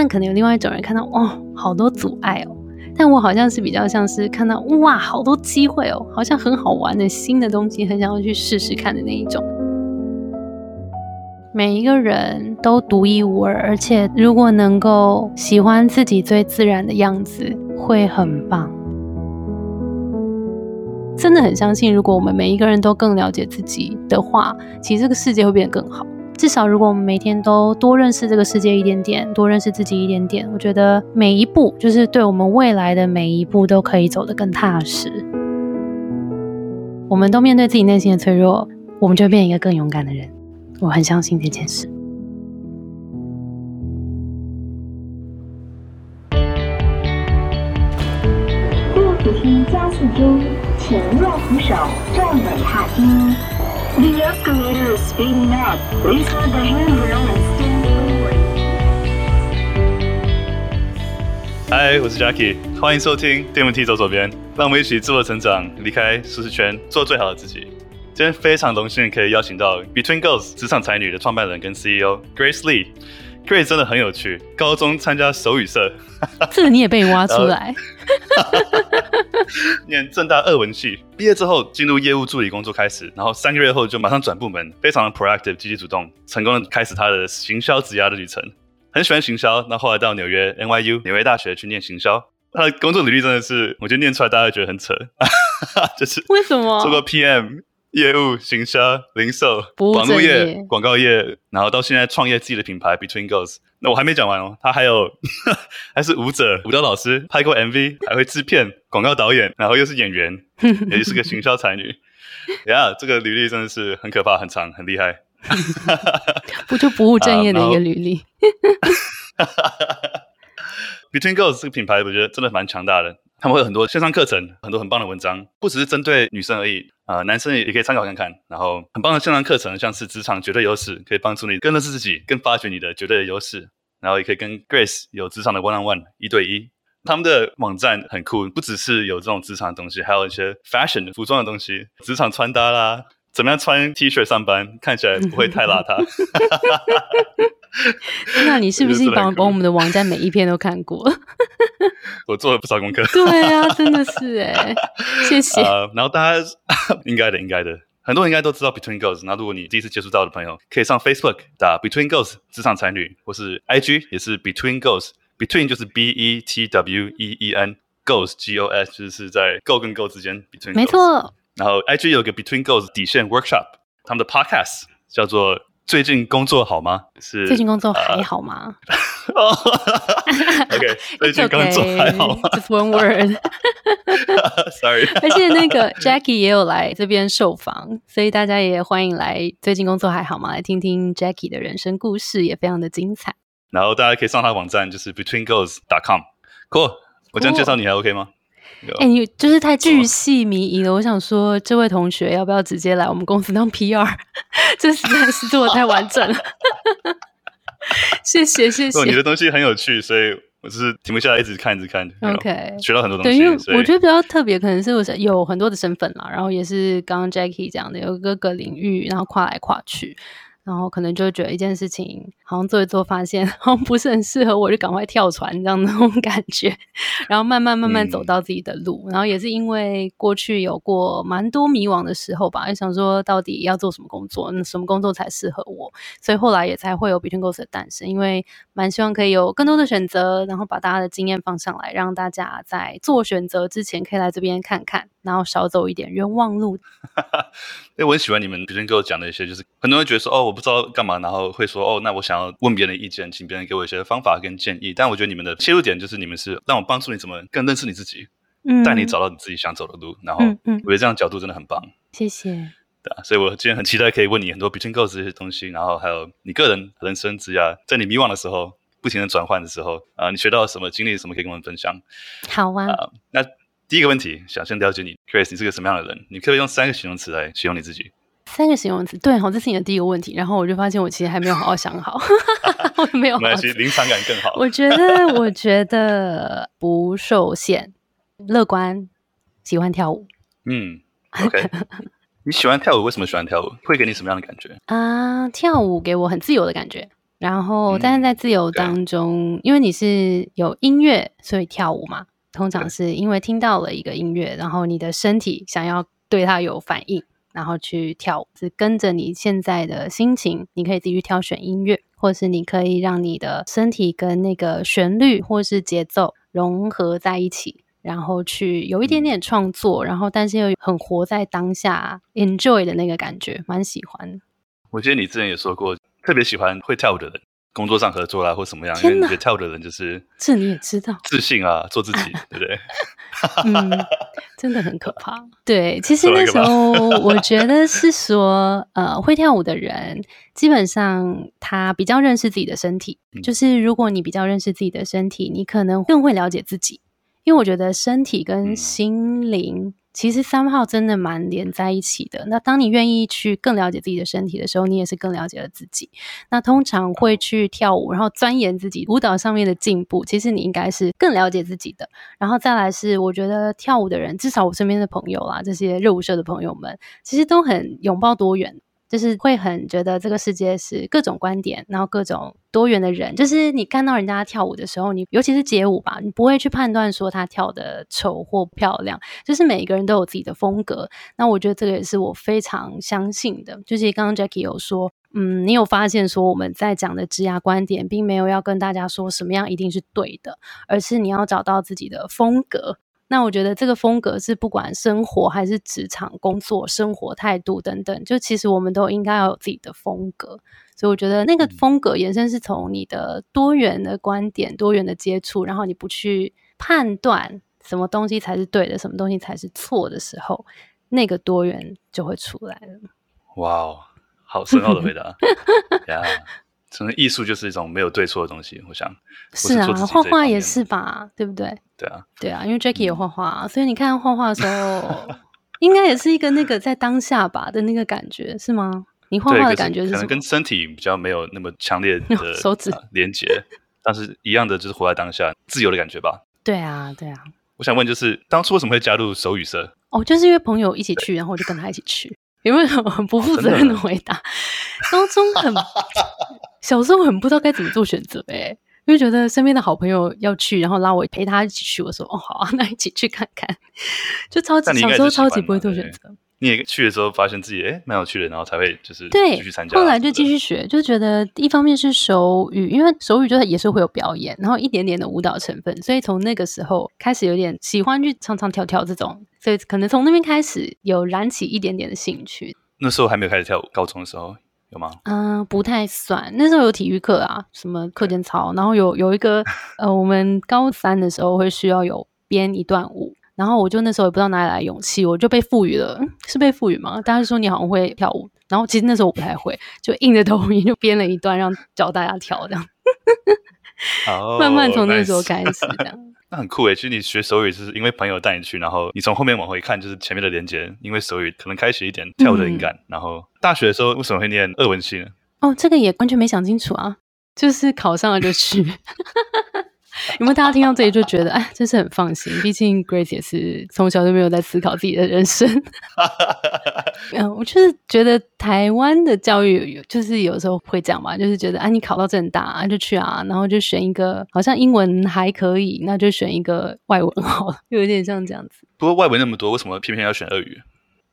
但可能有另外一种人看到哦，好多阻碍哦。但我好像是比较像是看到哇，好多机会哦，好像很好玩的新的东西，很想要去试试看的那一种。每一个人都独一无二，而且如果能够喜欢自己最自然的样子，会很棒。真的很相信，如果我们每一个人都更了解自己的话，其实这个世界会变得更好。至少，如果我们每天都多认识这个世界一点点，多认识自己一点点，我觉得每一步就是对我们未来的每一步都可以走得更踏实。我们都面对自己内心的脆弱，我们就会变一个更勇敢的人。我很相信这件事。六福星加速中，请握扶手，站稳踏阶。The escalator is speeding up. Please hold the handrail and stand forward. 嗨，我是 Jackie，欢迎收听电问题走左边，让我们一起自我成长，离开舒适圈，做最好的自己。今天非常荣幸可以邀请到 Between Girls 职场才女的创办人跟 CEO Grace Lee。Grace 真的很有趣，高中参加手语社，这个你也被挖出来。念正大二文系，毕业之后进入业务助理工作开始，然后三个月后就马上转部门，非常的 proactive 积极主动，成功的开始他的行销职涯的旅程。很喜欢行销，那后来到纽约 NYU 纽约大学去念行销，他的工作履历真的是，我觉得念出来大家觉得很扯，就是为什么做过 PM。业务、行销、零售、网络业、广告业，然后到现在创业自己的品牌 Between Girls。那我还没讲完哦，他还有 还是舞者、舞蹈老师，拍过 MV，还会制片、广告导演，然后又是演员，也是个行销才女。呀，yeah, 这个履历真的是很可怕、很长、很厉害。不就不务正业的一个履历。Uh, Between Girls 这个品牌，我觉得真的蛮强大的。他们会有很多线上课程，很多很棒的文章，不只是针对女生而已，啊、呃，男生也可以参考看看。然后很棒的线上课程，像是职场绝对优势，可以帮助你更认识自己，更发掘你的绝对的优势。然后也可以跟 Grace 有职场的 one on one 一对一。他们的网站很酷，不只是有这种职场的东西，还有一些 fashion 服装的东西，职场穿搭啦，怎么样穿 T 恤上班，看起来不会太邋遢。那你是不是把把我们的网站每一篇都看过？我做了不少功课。对啊，真的是哎，谢谢。Uh, 然后大家应该的，应该的，很多人应该都知道 Between Girls。那如果你第一次接触到的朋友，可以上 Facebook 打 Between Girls 职场才女，或是 IG 也是 Between Girls。Between 就是 B E T W E E N，Girls G O S 就是在 Go 跟 Go 之间 Between。没错。然后 IG 有个 Between Girls 底线 Workshop，他们的 Podcast 叫做。最近工作好吗？是最近工作还好吗？OK，最近工作还好吗？Just one word。Sorry。而且那个 Jackie 也有来这边受访，所以大家也欢迎来。最近工作还好吗？来听听 Jackie 的人生故事，也非常的精彩。然后大家可以上他网站，就是 BetweenGirls.com。Cool，我这样介绍你还 OK 吗？哎、欸，你就是太巨细靡遗了。我想说，这位同学要不要直接来我们公司当 PR？这实在是做的太完整了。谢谢，谢谢。你的东西很有趣，所以我就是停不下来，一直看，一直看。OK，学到很多东西。对，因为我觉得比较特别，可能是我有很多的身份啦，然后也是刚刚 Jackie 讲的，有各个领域，然后跨来跨去。然后可能就会觉得一件事情好像做一做，发现 好像不是很适合我，就赶快跳船这样的 那种感觉。然后慢慢慢慢走到自己的路。嗯、然后也是因为过去有过蛮多迷惘的时候吧，就想说到底要做什么工作，那什么工作才适合我？所以后来也才会有 Between Girls 的诞生。因为蛮希望可以有更多的选择，然后把大家的经验放上来，让大家在做选择之前可以来这边看看。然后少走一点冤枉路。哎，我很喜欢你们 Between Girls 讲的一些，就是很多人觉得说，哦，我不知道干嘛，然后会说，哦，那我想要问别人的意见，请别人给我一些方法跟建议。但我觉得你们的切入点就是，你们是让我帮助你怎么更认识你自己，嗯，带你找到你自己想走的路。然后，嗯，我觉得这样角度真的很棒。谢谢。对啊，所以我今天很期待可以问你很多 Between goals 这些东西，然后还有你个人人生之涯，在你迷惘的时候，不停的转换的时候，啊、呃，你学到了什么经历，什么可以跟我们分享？好啊。呃、那。第一个问题，想先了解你，Grace，你是个什么样的人？你可以用三个形容词来形容你自己。三个形容词，对，好，这是你的第一个问题。然后我就发现，我其实还没有好好想好，我没有好好。没关系，临场感更好。我觉得，我觉得不受限，乐观，喜欢跳舞。嗯，OK。你喜欢跳舞？为什么喜欢跳舞？会给你什么样的感觉？啊，跳舞给我很自由的感觉。然后，但是在自由当中，嗯、因为你是有音乐，所以跳舞嘛。通常是因为听到了一个音乐，然后你的身体想要对它有反应，然后去跳舞，是跟着你现在的心情，你可以自己去挑选音乐，或是你可以让你的身体跟那个旋律或是节奏融合在一起，然后去有一点点创作，然后但是又很活在当下，enjoy 的那个感觉，蛮喜欢。我记得你之前也说过。特别喜欢会跳舞的人，工作上合作啦或什么样，因为你觉得跳舞的人就是这你也知道，自信啊，做自己，对不对？嗯，真的很可怕。对，其实那时候 我觉得是说，呃，会跳舞的人基本上他比较认识自己的身体，嗯，就是如果你比较认识自己的身体，你可能更会了解自己，因为我觉得身体跟心灵。其实三号真的蛮连在一起的。那当你愿意去更了解自己的身体的时候，你也是更了解了自己。那通常会去跳舞，然后钻研自己舞蹈上面的进步。其实你应该是更了解自己的。然后再来是，我觉得跳舞的人，至少我身边的朋友啦，这些热舞社的朋友们，其实都很拥抱多元。就是会很觉得这个世界是各种观点，然后各种多元的人。就是你看到人家跳舞的时候，你尤其是街舞吧，你不会去判断说他跳得丑或漂亮。就是每一个人都有自己的风格。那我觉得这个也是我非常相信的。就是刚刚 Jackie 有说，嗯，你有发现说我们在讲的职涯观点，并没有要跟大家说什么样一定是对的，而是你要找到自己的风格。那我觉得这个风格是不管生活还是职场工作、生活态度等等，就其实我们都应该要有自己的风格。所以我觉得那个风格延伸是从你的多元的观点、多元的接触，然后你不去判断什么东西才是对的，什么东西才是错的时候，那个多元就会出来了。哇哦，好深奥的回答 呀！yeah. 可能艺术就是一种没有对错的东西，我想是啊，画画也是吧，对不对？对啊，对啊，因为 Jackie 有画画，嗯、所以你看画画的时候，应该也是一个那个在当下吧的那个感觉，是吗？你画画的感觉是？可能跟身体比较没有那么强烈的手指连接，但是一样的就是活在当下，自由的感觉吧。对啊，对啊。我想问，就是当初为什么会加入手语社？哦，就是因为朋友一起去，然后我就跟他一起去。有没有很不负责任的回答？高中很 小时候很不知道该怎么做选择哎、为觉得身边的好朋友要去，然后拉我陪他一起去。我说哦好啊，那一起去看看。就超级小时候超级不会做选择。你也去的时候发现自己哎蛮有趣的，然后才会就是对继续参加。后来就继续学，就觉得一方面是手语，因为手语就是也是会有表演，然后一点点的舞蹈成分，所以从那个时候开始有点喜欢去唱唱跳跳这种。所以可能从那边开始有燃起一点点的兴趣。那时候还没有开始跳舞，高中的时候有吗？嗯、呃，不太算。那时候有体育课啊，什么课间操，然后有有一个呃，我们高三的时候会需要有编一段舞，然后我就那时候也不知道哪里来勇气，我就被赋予了，是被赋予吗？大家说你好像会跳舞，然后其实那时候我不太会，就硬着头皮就编了一段让教大家跳这样。Oh, 慢慢从那时候开始的。那很酷诶，其实你学手语是因为朋友带你去，然后你从后面往回看，就是前面的连接，因为手语可能开始一点跳舞的灵感。嗯、然后大学的时候为什么会念二文系呢？哦，这个也完全没想清楚啊，就是考上了就去。有没有大家听到这里就觉得，哎，真是很放心。毕竟 Grace 也是从小就没有在思考自己的人生。嗯，我就是觉得台湾的教育有，就是有时候会这样吧，就是觉得，啊，你考到正大啊，就去啊，然后就选一个好像英文还可以，那就选一个外文好了，就 有点像这样子。不过外文那么多，为什么偏偏要选俄语？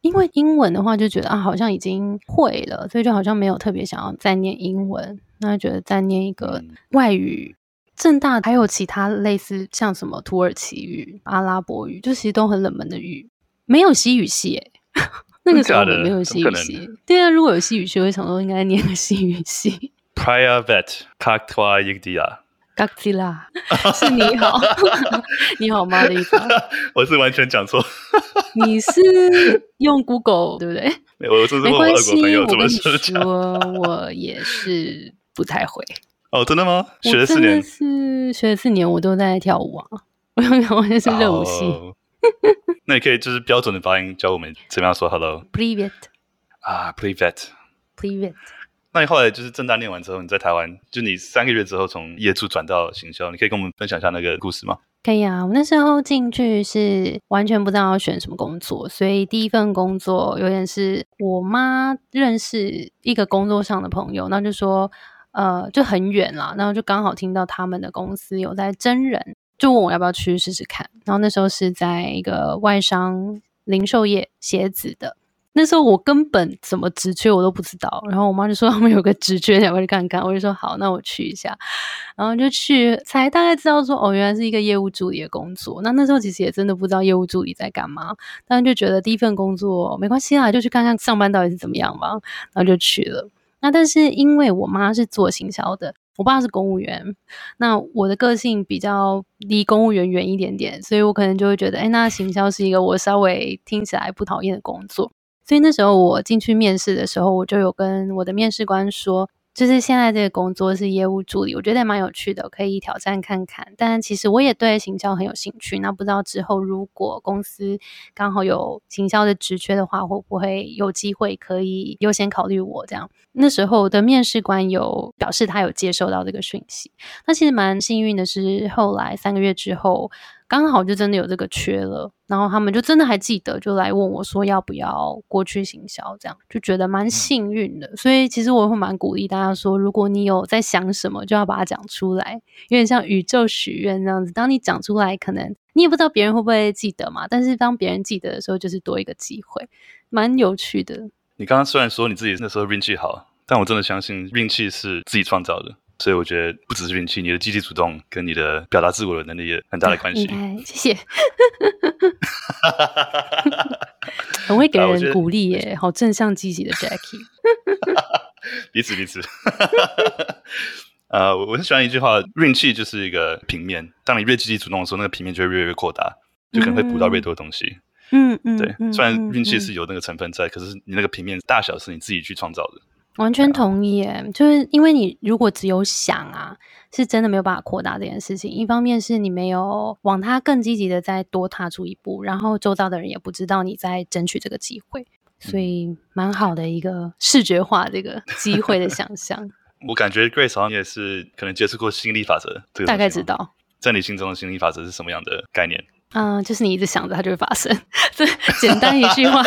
因为英文的话就觉得啊，好像已经会了，所以就好像没有特别想要再念英文，那觉得再念一个外语。政大还有其他类似像什么土耳其语、阿拉伯语，就其实都很冷门的语，没有西语系诶。那个时候没有西语系。对啊，如果有西语系，我想说应该念个西语系。Privet Kaktua Yigdia Kakzila 是你好，你好吗的意思？我是完全讲错。你是用 Google 对不对？没关系，我跟你说，我也是不太会。哦，真的吗？学了四年，是学了四年，我都在跳舞啊，我有没有完全是热舞系。那你可以就是标准的发音教我们怎么样说 “hello”。Privet 啊，Privet。Privet。那你后来就是正大念完之后，你在台湾，就你三个月之后从业主转到行销，你可以跟我们分享一下那个故事吗？可以啊，我那时候进去是完全不知道要选什么工作，所以第一份工作有点是我妈认识一个工作上的朋友，那就说呃就很远啦，然后就刚好听到他们的公司有在征人，就问我要不要去试试看。然后那时候是在一个外商零售业鞋子的。那时候我根本什么职缺我都不知道，然后我妈就说 他们有个职缺，要不要去看看？我就说好，那我去一下，然后就去，才大概知道说哦，原来是一个业务助理的工作。那那时候其实也真的不知道业务助理在干嘛，但是就觉得第一份工作没关系啊，就去看看上班到底是怎么样吧，然后就去了。那但是因为我妈是做行销的，我爸是公务员，那我的个性比较离公务员远一点点，所以我可能就会觉得，哎，那行销是一个我稍微听起来不讨厌的工作。所以那时候我进去面试的时候，我就有跟我的面试官说，就是现在这个工作是业务助理，我觉得蛮有趣的，可以挑战看看。但其实我也对行销很有兴趣。那不知道之后如果公司刚好有行销的职缺的话，会不会有机会可以优先考虑我这样？那时候的面试官有表示他有接收到这个讯息。那其实蛮幸运的是，后来三个月之后。刚好就真的有这个缺了，然后他们就真的还记得，就来问我说要不要过去行销，这样就觉得蛮幸运的。所以其实我会蛮鼓励大家说，如果你有在想什么，就要把它讲出来，有点像宇宙许愿这样子。当你讲出来，可能你也不知道别人会不会记得嘛，但是当别人记得的时候，就是多一个机会，蛮有趣的。你刚刚虽然说你自己那时候运气好，但我真的相信运气是自己创造的。所以我觉得不只是运气，你的积极主动跟你的表达自我的能力也很大的关系。哎，谢谢，很会给人鼓励耶，好正向积极的 Jackie。彼 此彼此。呃，我很喜欢一句话，运气就是一个平面，当你越积极主动的时候，那个平面就会越来越扩大，就可能会捕到越多东西。嗯嗯，对，虽然运气是有那个成分在，可是你那个平面大小是你自己去创造的。完全同意耶，就是因为你如果只有想啊，是真的没有办法扩大这件事情。一方面是你没有往它更积极的再多踏出一步，然后周遭的人也不知道你在争取这个机会，所以蛮好的一个视觉化这个 机会的想象。我感觉 Grace 好像也是可能接触过吸引力法则，这个大概知道，在你心中的吸引力法则是什么样的概念？嗯，就是你一直想着它就会发生，这简单一句话。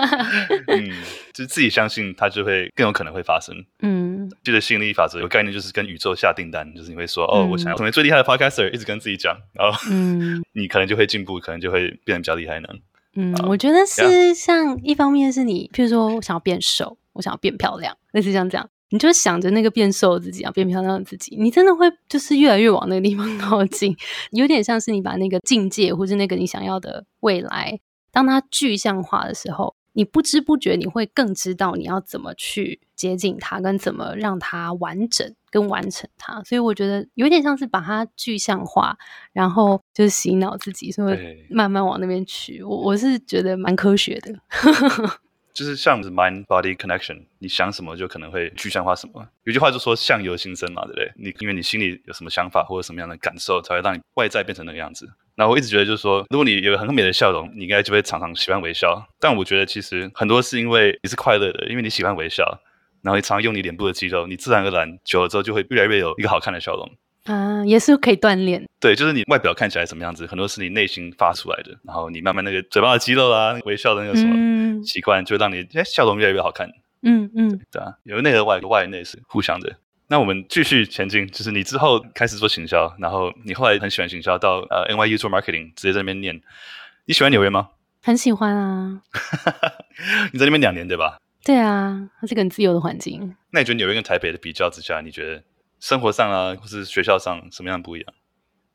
嗯，就是自己相信它就会更有可能会发生。嗯，记得吸引力法则有概念，就是跟宇宙下订单，就是你会说、嗯、哦，我想要成为最厉害的 podcaster，一直跟自己讲，然后嗯，你可能就会进步，可能就会变得比较厉害呢。嗯，我觉得是像一方面是你，譬如说我想要变瘦，我想要变漂亮，类似像这样。你就想着那个变瘦的自己啊，变漂亮的自己，你真的会就是越来越往那个地方 靠近，有点像是你把那个境界或是那个你想要的未来，当它具象化的时候，你不知不觉你会更知道你要怎么去接近它，跟怎么让它完整跟完成它。所以我觉得有点像是把它具象化，然后就是洗脑自己，所以慢慢往那边去。我我是觉得蛮科学的。就是像 mind body connection，你想什么就可能会具象化什么。有句话就说相由心生嘛，对不对？你因为你心里有什么想法或者什么样的感受，才会让你外在变成那个样子。那我一直觉得就是说，如果你有个很美的笑容，你应该就会常常喜欢微笑。但我觉得其实很多是因为你是快乐的，因为你喜欢微笑，然后你常常用你脸部的肌肉，你自然而然久了之后就会越来越有一个好看的笑容。啊，也是可以锻炼。对，就是你外表看起来什么样子，很多是你内心发出来的。然后你慢慢那个嘴巴的肌肉啊，微笑的那个什么习惯，嗯、就会让你哎笑容越来越好看。嗯嗯，嗯对啊，有内和外，外内是互相的。那我们继续前进，就是你之后开始做行销，然后你后来很喜欢行销，到呃 NYU 做 marketing，直接在那边念。你喜欢纽约吗？很喜欢啊。你在那边两年对吧？对啊，它是个很自由的环境。那你觉得纽约跟台北的比较之下，你觉得？生活上啊，或是学校上，什么样不一样？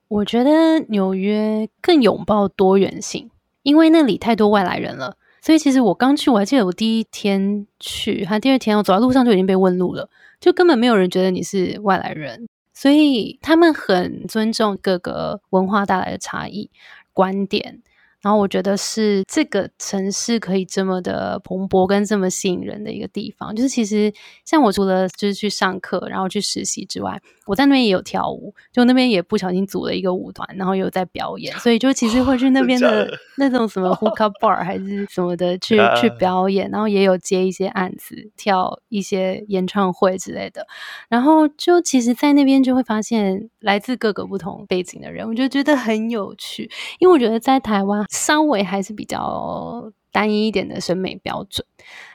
我觉得纽约更拥抱多元性，因为那里太多外来人了。所以其实我刚去，我还记得我第一天去，还第二天我走在路上就已经被问路了，就根本没有人觉得你是外来人。所以他们很尊重各个文化带来的差异观点。然后我觉得是这个城市可以这么的蓬勃跟这么吸引人的一个地方，就是其实像我除了就是去上课，然后去实习之外，我在那边也有跳舞，就那边也不小心组了一个舞团，然后有在表演，所以就其实会去那边的那种什么 hook up bar 还是什么的去 去表演，然后也有接一些案子，跳一些演唱会之类的，然后就其实，在那边就会发现来自各个不同背景的人，我就觉得很有趣，因为我觉得在台湾。稍微还是比较单一一点的审美标准，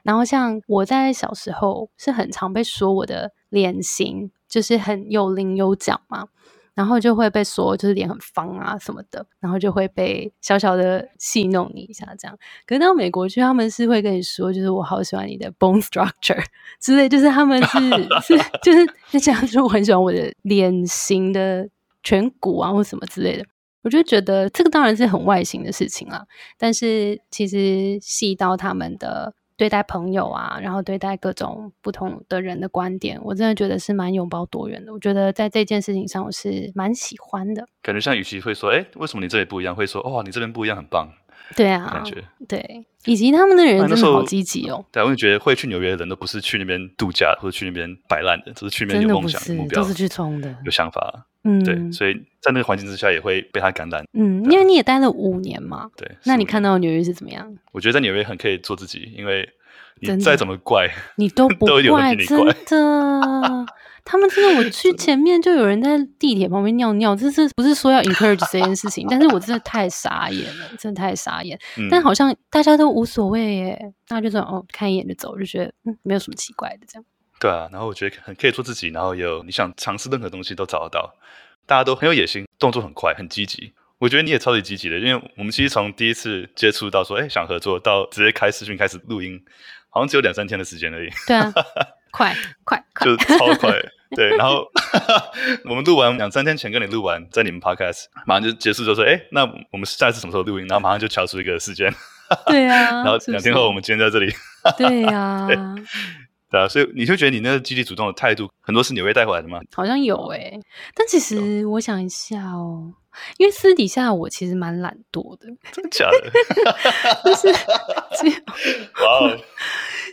然后像我在小时候是很常被说我的脸型就是很有棱有角嘛。然后就会被说就是脸很方啊什么的，然后就会被小小的戏弄你一下这样。可是到美国去，他们是会跟你说，就是我好喜欢你的 bone structure 之类，就是他们是是就是就讲说我很喜欢我的脸型的颧骨啊或什么之类的。我就觉得这个当然是很外形的事情啦，但是其实细到他们的。对待朋友啊，然后对待各种不同的人的观点，我真的觉得是蛮拥抱多元的。我觉得在这件事情上，我是蛮喜欢的。感觉像雨琦会说，哎，为什么你这里不一样？会说，哦，你这边不一样，很棒。对啊，感觉对，以及他们的人真的好积极哦。对，我就觉得会去纽约的人都不是去那边度假或者去那边摆烂的，只是去那边有梦想、有目标，都是去冲的，有想法。嗯，对，所以在那个环境之下也会被他感染。嗯，因为你也待了五年嘛。对，那你看到纽约是怎么样？我觉得在纽约很可以做自己，因为。你再怎么怪，你都 不怪，怪真的。他们真的，我去前面就有人在地铁旁边尿尿，这是不是说要 encourage 这件事情？但是我真的太傻眼了，真的太傻眼。嗯、但好像大家都无所谓耶，大家就说哦，看一眼就走，就觉得嗯，没有什么奇怪的这样。对啊，然后我觉得很可以做自己，然后有你想尝试任何东西都找得到，大家都很有野心，动作很快，很积极。我觉得你也超级积极的，因为我们其实从第一次接触到说，哎，想合作，到直接开视讯开始录音。好像只有两三天的时间而已。对啊，快快快，就超快。对，然后 我们录完两三天前跟你录完，在你们 podcast 马上就结束，就说：“哎，那我们下一次什么时候录音？”然后马上就敲出一个时间。对啊。然后两天后，我们今天在这里。对呀。对啊，所以你就觉得你那个积极主动的态度，很多是纽约带回来的吗？好像有诶，但其实我想一下哦，因为私底下我其实蛮懒惰的。真的假的？就是，哇哦，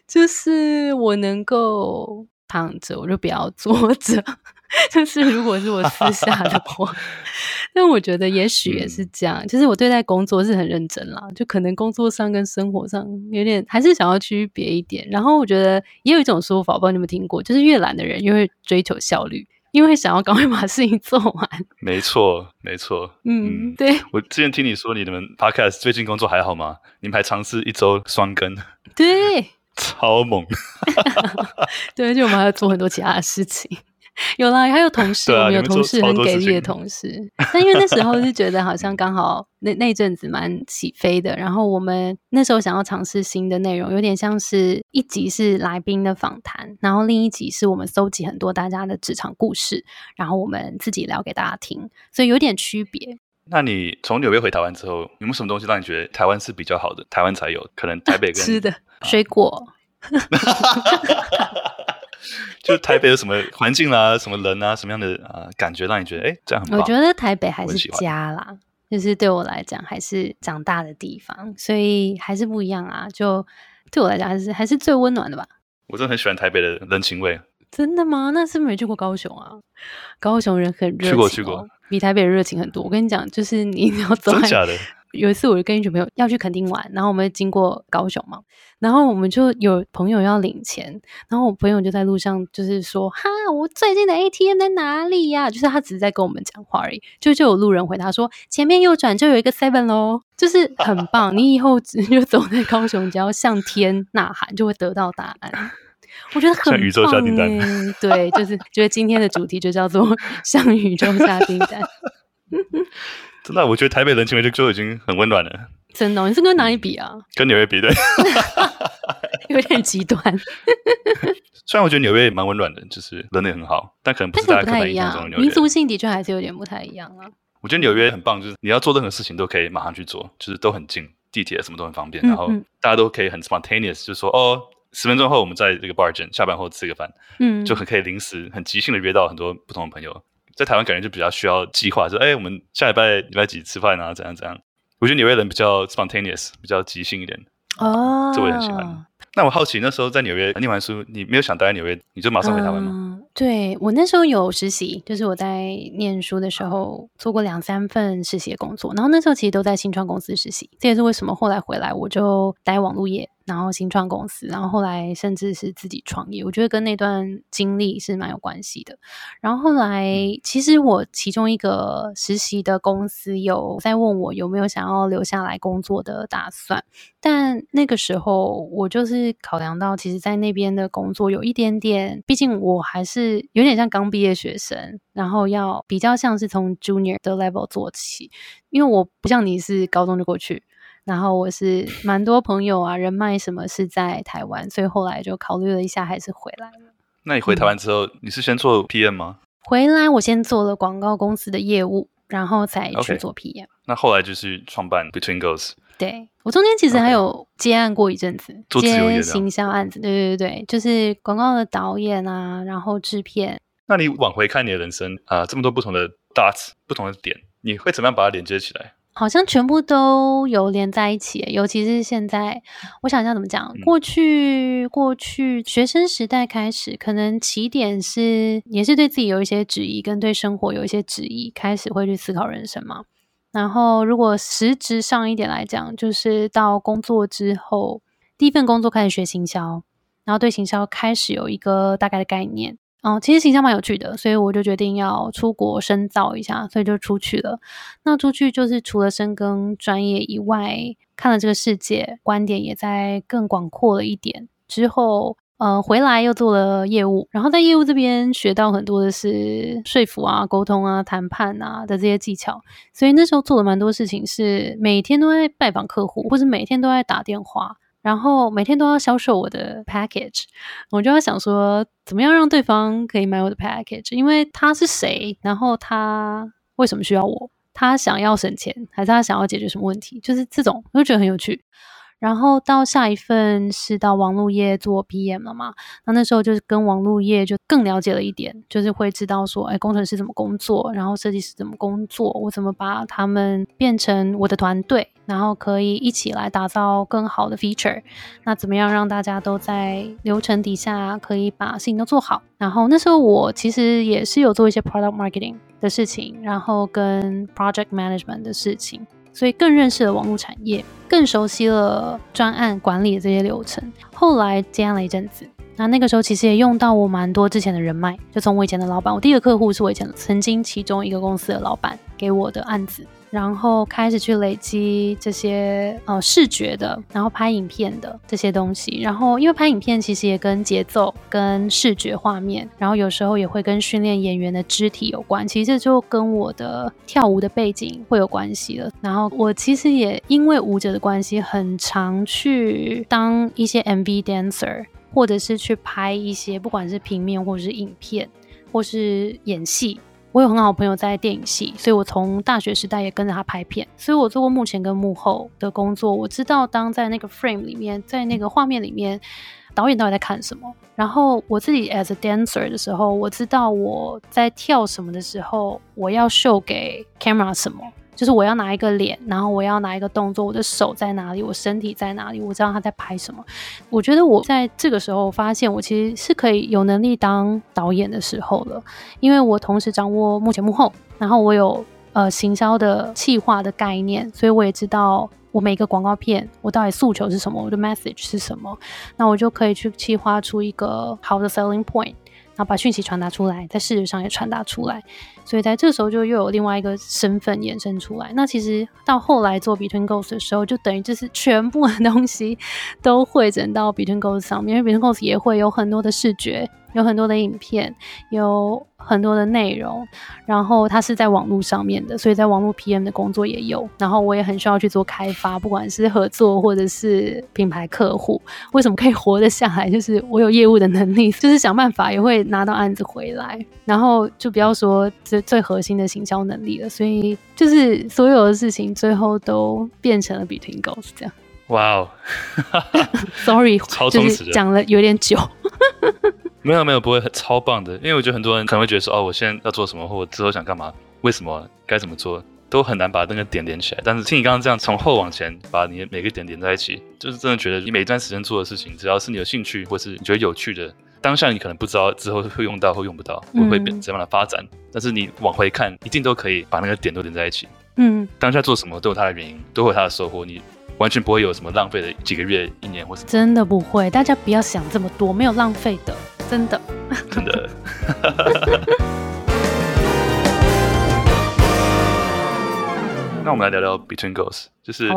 就是我能够躺着，我就不要坐着。就是如果是我私下的话，但我觉得也许也是这样。就、嗯、是我对待工作是很认真啦，就可能工作上跟生活上有点还是想要区别一点。然后我觉得也有一种说法，我不知道你有没有听过，就是越懒的人越会追求效率，因为想要赶快把事情做完。没错，没错。嗯，对。我之前听你说你们 podcast 最近工作还好吗？你们还尝试一周双更。对，超猛。对，就我们还要做很多其他的事情。有啦，还有同事，啊、我们有同事很给力的同事。但因为那时候是觉得好像刚好那那阵子蛮起飞的，然后我们那时候想要尝试新的内容，有点像是一集是来宾的访谈，然后另一集是我们搜集很多大家的职场故事，然后我们自己聊给大家听，所以有点区别。那你从纽约回台湾之后，有没有什么东西让你觉得台湾是比较好的？台湾才有，可能台北跟 吃的水果。就台北有什么环境啦、啊，什么人啊，什么样的啊感觉让你觉得哎，这样很棒？我觉得台北还是家啦，就是对我来讲还是长大的地方，所以还是不一样啊。就对我来讲还是还是最温暖的吧。我真的很喜欢台北的人情味。真的吗？那是不是没去过高雄啊？高雄人很热去过去过，比台北热情很多。我跟你讲，就是你要走。真假的？有一次，我就跟一群朋友要去垦丁玩，然后我们经过高雄嘛，然后我们就有朋友要领钱，然后我朋友就在路上就是说：“哈，我最近的 ATM 在哪里呀？”就是他只是在跟我们讲话而已，就就有路人回答说：“前面右转就有一个 Seven 喽。”就是很棒，你以后只 就走在高雄，只要向天呐喊，就会得到答案。我觉得很棒，像宇宙下订单。对，就是觉得今天的主题就叫做 向宇宙下订单。真的，我觉得台北人情味就就已经很温暖了。真的，你是跟哪里比啊？跟纽约比，对，有点极端。虽然我觉得纽约也蛮温暖的，就是人也很好，但可能不是大家刻板印象中的纽约。民族性的确还是有点不太一样啊。我觉得纽约很棒，就是你要做任何事情都可以马上去做，就是都很近，地铁什么都很方便，嗯嗯，然后大家都可以很 spontaneous，就是说哦，十分钟后我们在这个 bar 见，下班后吃个饭，嗯，就很可以临时很即兴的约到很多不同的朋友。在台湾感觉就比较需要计划，说哎，我们下礼拜礼拜几吃饭啊？怎样怎样？我觉得纽约人比较 spontaneous，比较即兴一点。哦，这我也很喜欢。那我好奇，那时候在纽约念完书，你没有想待在纽约，你就马上回台湾吗？嗯，对，我那时候有实习，就是我在念书的时候做过两三份实习的工作，然后那时候其实都在新创公司实习。这也是为什么后来回来我就待网络业。然后新创公司，然后后来甚至是自己创业，我觉得跟那段经历是蛮有关系的。然后后来，其实我其中一个实习的公司有在问我有没有想要留下来工作的打算，但那个时候我就是考量到，其实，在那边的工作有一点点，毕竟我还是有点像刚毕业学生，然后要比较像是从 junior 的 level 做起，因为我不像你是高中就过去。然后我是 蛮多朋友啊，人脉什么是在台湾，所以后来就考虑了一下，还是回来了。那你回台湾之后，嗯、你是先做 PM 吗？回来我先做了广告公司的业务，然后再去做 PM。Okay. 那后来就是创办 Between Ghosts。对，我中间其实还有接案过一阵子.接行销案子。对对对，就是广告的导演啊，然后制片。那你往回看你的人生啊、呃，这么多不同的 dots，不同的点，你会怎么样把它连接起来？好像全部都有连在一起，尤其是现在，我想一下怎么讲。过去，过去学生时代开始，可能起点是也是对自己有一些质疑，跟对生活有一些质疑，开始会去思考人生嘛。然后，如果实质上一点来讲，就是到工作之后，第一份工作开始学行销，然后对行销开始有一个大概的概念。哦，其实形象蛮有趣的，所以我就决定要出国深造一下，所以就出去了。那出去就是除了深耕专业以外，看了这个世界，观点也在更广阔了一点。之后，呃，回来又做了业务，然后在业务这边学到很多的是说服啊、沟通啊、谈判啊的这些技巧。所以那时候做了蛮多事情，是每天都在拜访客户，或者每天都在打电话。然后每天都要销售我的 package，我就要想说，怎么样让对方可以买我的 package？因为他是谁？然后他为什么需要我？他想要省钱，还是他想要解决什么问题？就是这种，我就觉得很有趣。然后到下一份是到网络业做 PM 了嘛？那那时候就是跟网络业就更了解了一点，就是会知道说，哎，工程师怎么工作，然后设计师怎么工作，我怎么把他们变成我的团队，然后可以一起来打造更好的 feature。那怎么样让大家都在流程底下可以把事情都做好？然后那时候我其实也是有做一些 product marketing 的事情，然后跟 project management 的事情。所以更认识了网络产业，更熟悉了专案管理的这些流程。后来接案了一阵子，那那个时候其实也用到我蛮多之前的人脉，就从我以前的老板，我第一个客户是我以前曾经其中一个公司的老板给我的案子。然后开始去累积这些呃视觉的，然后拍影片的这些东西。然后因为拍影片其实也跟节奏、跟视觉画面，然后有时候也会跟训练演员的肢体有关。其实这就跟我的跳舞的背景会有关系了。然后我其实也因为舞者的关系，很常去当一些 MV dancer，或者是去拍一些不管是平面或者是影片，或是演戏。我有很好朋友在电影系，所以我从大学时代也跟着他拍片，所以我做过幕前跟幕后的工作。我知道当在那个 frame 里面，在那个画面里面，导演到底在看什么。然后我自己 as a dancer 的时候，我知道我在跳什么的时候，我要 show 给 camera 什么。就是我要拿一个脸，然后我要拿一个动作，我的手在哪里，我身体在哪里，我知道他在拍什么。我觉得我在这个时候发现，我其实是可以有能力当导演的时候了，因为我同时掌握幕前幕后，然后我有呃行销的企划的概念，所以我也知道我每个广告片我到底诉求是什么，我的 message 是什么，那我就可以去企划出一个好的 selling point。然后把讯息传达出来，在视觉上也传达出来，所以在这时候就又有另外一个身份延伸出来。那其实到后来做 Between Ghosts 的时候，就等于就是全部的东西都汇整到 Between Ghosts 上面，因为 Between Ghosts 也会有很多的视觉。有很多的影片，有很多的内容，然后它是在网络上面的，所以在网络 PM 的工作也有。然后我也很需要去做开发，不管是合作或者是品牌客户。为什么可以活得下来？就是我有业务的能力，就是想办法也会拿到案子回来。然后就不要说最最核心的行销能力了，所以就是所有的事情最后都变成了 Between Ghosts 这样。哇哦，Sorry，超充实，讲了有点久。没有没有，不会很超棒的，因为我觉得很多人可能会觉得说，哦，我现在要做什么，或者之后想干嘛，为什么该怎么做，都很难把那个点连起来。但是听你刚刚这样从后往前把你的每个点连在一起，就是真的觉得你每一段时间做的事情，只要是你有兴趣或是你觉得有趣的，当下你可能不知道之后会用到或用不到，会会变怎样的发展，嗯、但是你往回看，一定都可以把那个点都连在一起。嗯，当下做什么都有它的原因，都有它的收获。你完全不会有什么浪费的几个月、一年或什么真的不会，大家不要想这么多，没有浪费的，真的，真的。那我们来聊聊 Between Girls，就是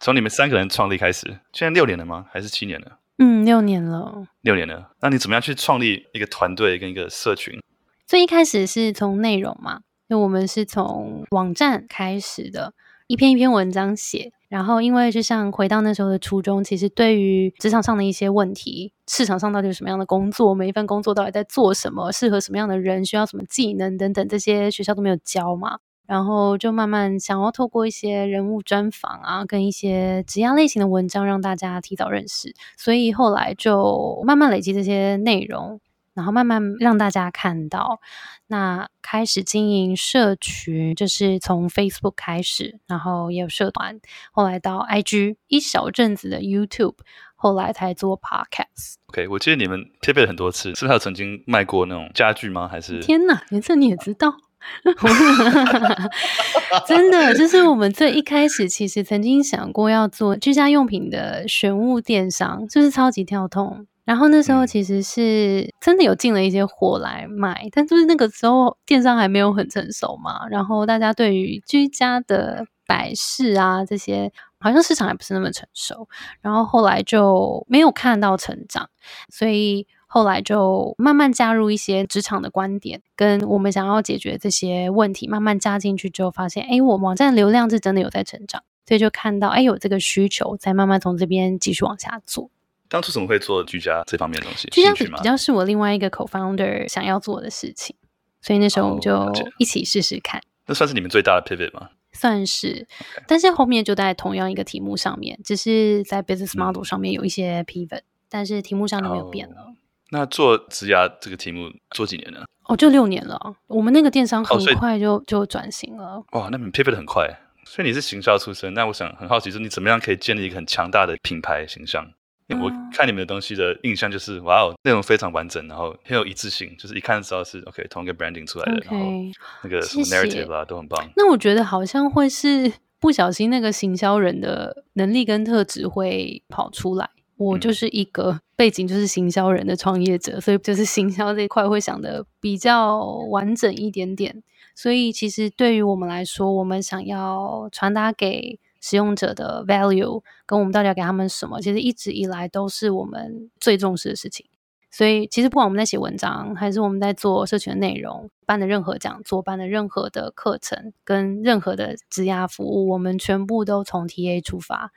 从你们三个人创立开始，现在六年了吗？还是七年了？嗯，六年了。六年了。那你怎么样去创立一个团队跟一个社群？最一开始是从内容嘛，就我们是从网站开始的，一篇一篇文章写。然后，因为就像回到那时候的初衷，其实对于职场上的一些问题，市场上到底有什么样的工作，每一份工作到底在做什么，适合什么样的人，需要什么技能等等，这些学校都没有教嘛。然后就慢慢想要透过一些人物专访啊，跟一些职业类型的文章，让大家提早认识。所以后来就慢慢累积这些内容，然后慢慢让大家看到。那开始经营社群，就是从 Facebook 开始，然后也有社团，后来到 IG，一小阵子的 YouTube，后来才做 Podcast。OK，我记得你们贴背了很多次，是不是有曾经卖过那种家具吗？还是？天哪，连这你也知道？真的，就是我们最一开始其实曾经想过要做居家用品的选物电商，就是超级跳痛。然后那时候其实是真的有进了一些货来卖，但就是那个时候电商还没有很成熟嘛。然后大家对于居家的摆饰啊这些，好像市场还不是那么成熟。然后后来就没有看到成长，所以。后来就慢慢加入一些职场的观点，跟我们想要解决这些问题，慢慢加进去之后，发现，哎，我网站流量是真的有在成长，所以就看到，哎，有这个需求，再慢慢从这边继续往下做。当初怎么会做居家这方面的东西？居家比较是我另外一个 co-founder 想要做的事情，所以那时候我们就一起试试看。那算是你们最大的 pivot 吗？算是.但是后面就在同样一个题目上面，只是在 business model 上面有一些 pivot，嗯，但是题目上都没有变了。Oh. 那做职涯这个题目做几年了？哦，就六年了。我们那个电商很快就、哦、就转型了。哇，那你 pivot 得很快。所以你是行销出身，那我想很好奇，是你怎么样可以建立一个很强大的品牌形象？嗯、我看你们的东西的印象就是，哇哦，内容非常完整，然后很有一致性，就是一看就知道是 OK 同一个 branding 出来的，okay, 然后那个什么 narrative 啊都很棒。那我觉得好像会是不小心那个行销人的能力跟特质会跑出来。我就是一个背景就是行销人的创业者，所以就是行销这一块会想的比较完整一点点。所以其实对于我们来说，我们想要传达给使用者的 value，跟我们到底要给他们什么，其实一直以来都是我们最重视的事情。所以其实不管我们在写文章，还是我们在做社群的内容，办的任何讲座，办的任何的课程，跟任何的质押服务，我们全部都从 TA 出发。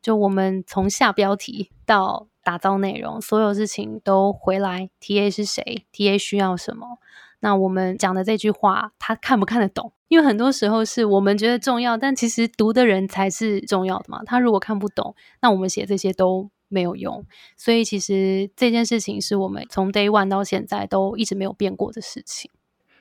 就我们从下标题到打造内容，所有事情都回来。TA 是谁？TA 需要什么？那我们讲的这句话，他看不看得懂？因为很多时候是我们觉得重要，但其实读的人才是重要的嘛。他如果看不懂，那我们写这些都没有用。所以其实这件事情是我们从 Day One 到现在都一直没有变过的事情。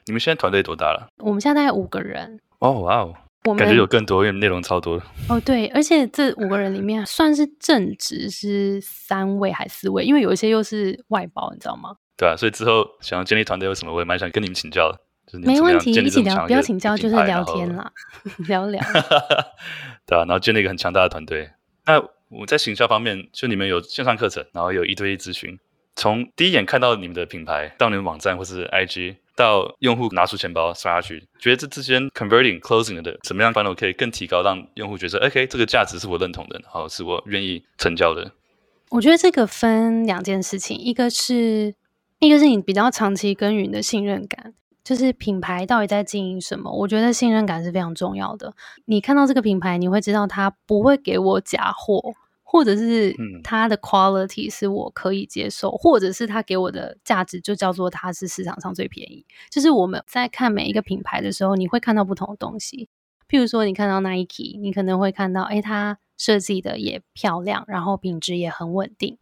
你们现在团队多大了？我们现在大概五个人。哦，哇哦！我感觉有更多，因为内容超多。哦，对，而且这五个人里面算是正职是三位还是四位？因为有一些又是外包，你知道吗？对啊，所以之后想要建立团队有什么，我也蛮想跟你们请教的。就是、没问题，一起聊，不要请教，就是聊天啦，聊聊。对啊，然后建立一个很强大的团队。那我在行销方面，就你们有线上课程，然后有一对一咨询。从第一眼看到你们的品牌，到你们网站或是 IG。到用户拿出钱包刷下去，觉得这之间 converting closing 的怎么样方可以更提高，让用户觉得 OK 这个价值是我认同的，然后是我愿意成交的。我觉得这个分两件事情，一个是一个是你比较长期耕耘的信任感，就是品牌到底在经营什么。我觉得信任感是非常重要的。你看到这个品牌，你会知道它不会给我假货。或者是它的 quality 是我可以接受，嗯、或者是它给我的价值就叫做它是市场上最便宜。就是我们在看每一个品牌的时候，你会看到不同的东西。譬如说，你看到 Nike，你可能会看到，诶，它设计的也漂亮，然后品质也很稳定。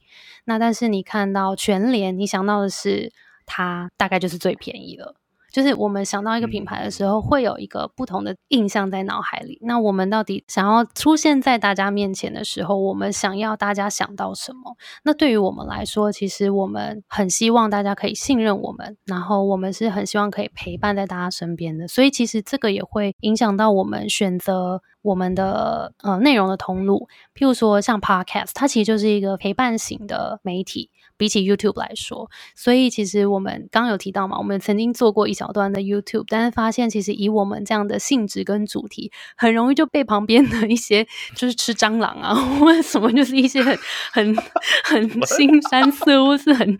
那但是你看到全联，你想到的是它大概就是最便宜了。就是我们想到一个品牌的时候，会有一个不同的印象在脑海里。那我们到底想要出现在大家面前的时候，我们想要大家想到什么？那对于我们来说，其实我们很希望大家可以信任我们，然后我们是很希望可以陪伴在大家身边的。所以其实这个也会影响到我们选择我们的呃内容的通路，譬如说像 Podcast，它其实就是一个陪伴型的媒体。比起 YouTube 来说，所以其实我们刚刚有提到嘛，我们曾经做过一小段的 YouTube，但是发现其实以我们这样的性质跟主题，很容易就被旁边的一些就是吃蟑螂啊，或者什么就是一些很很很腥膻色，或是很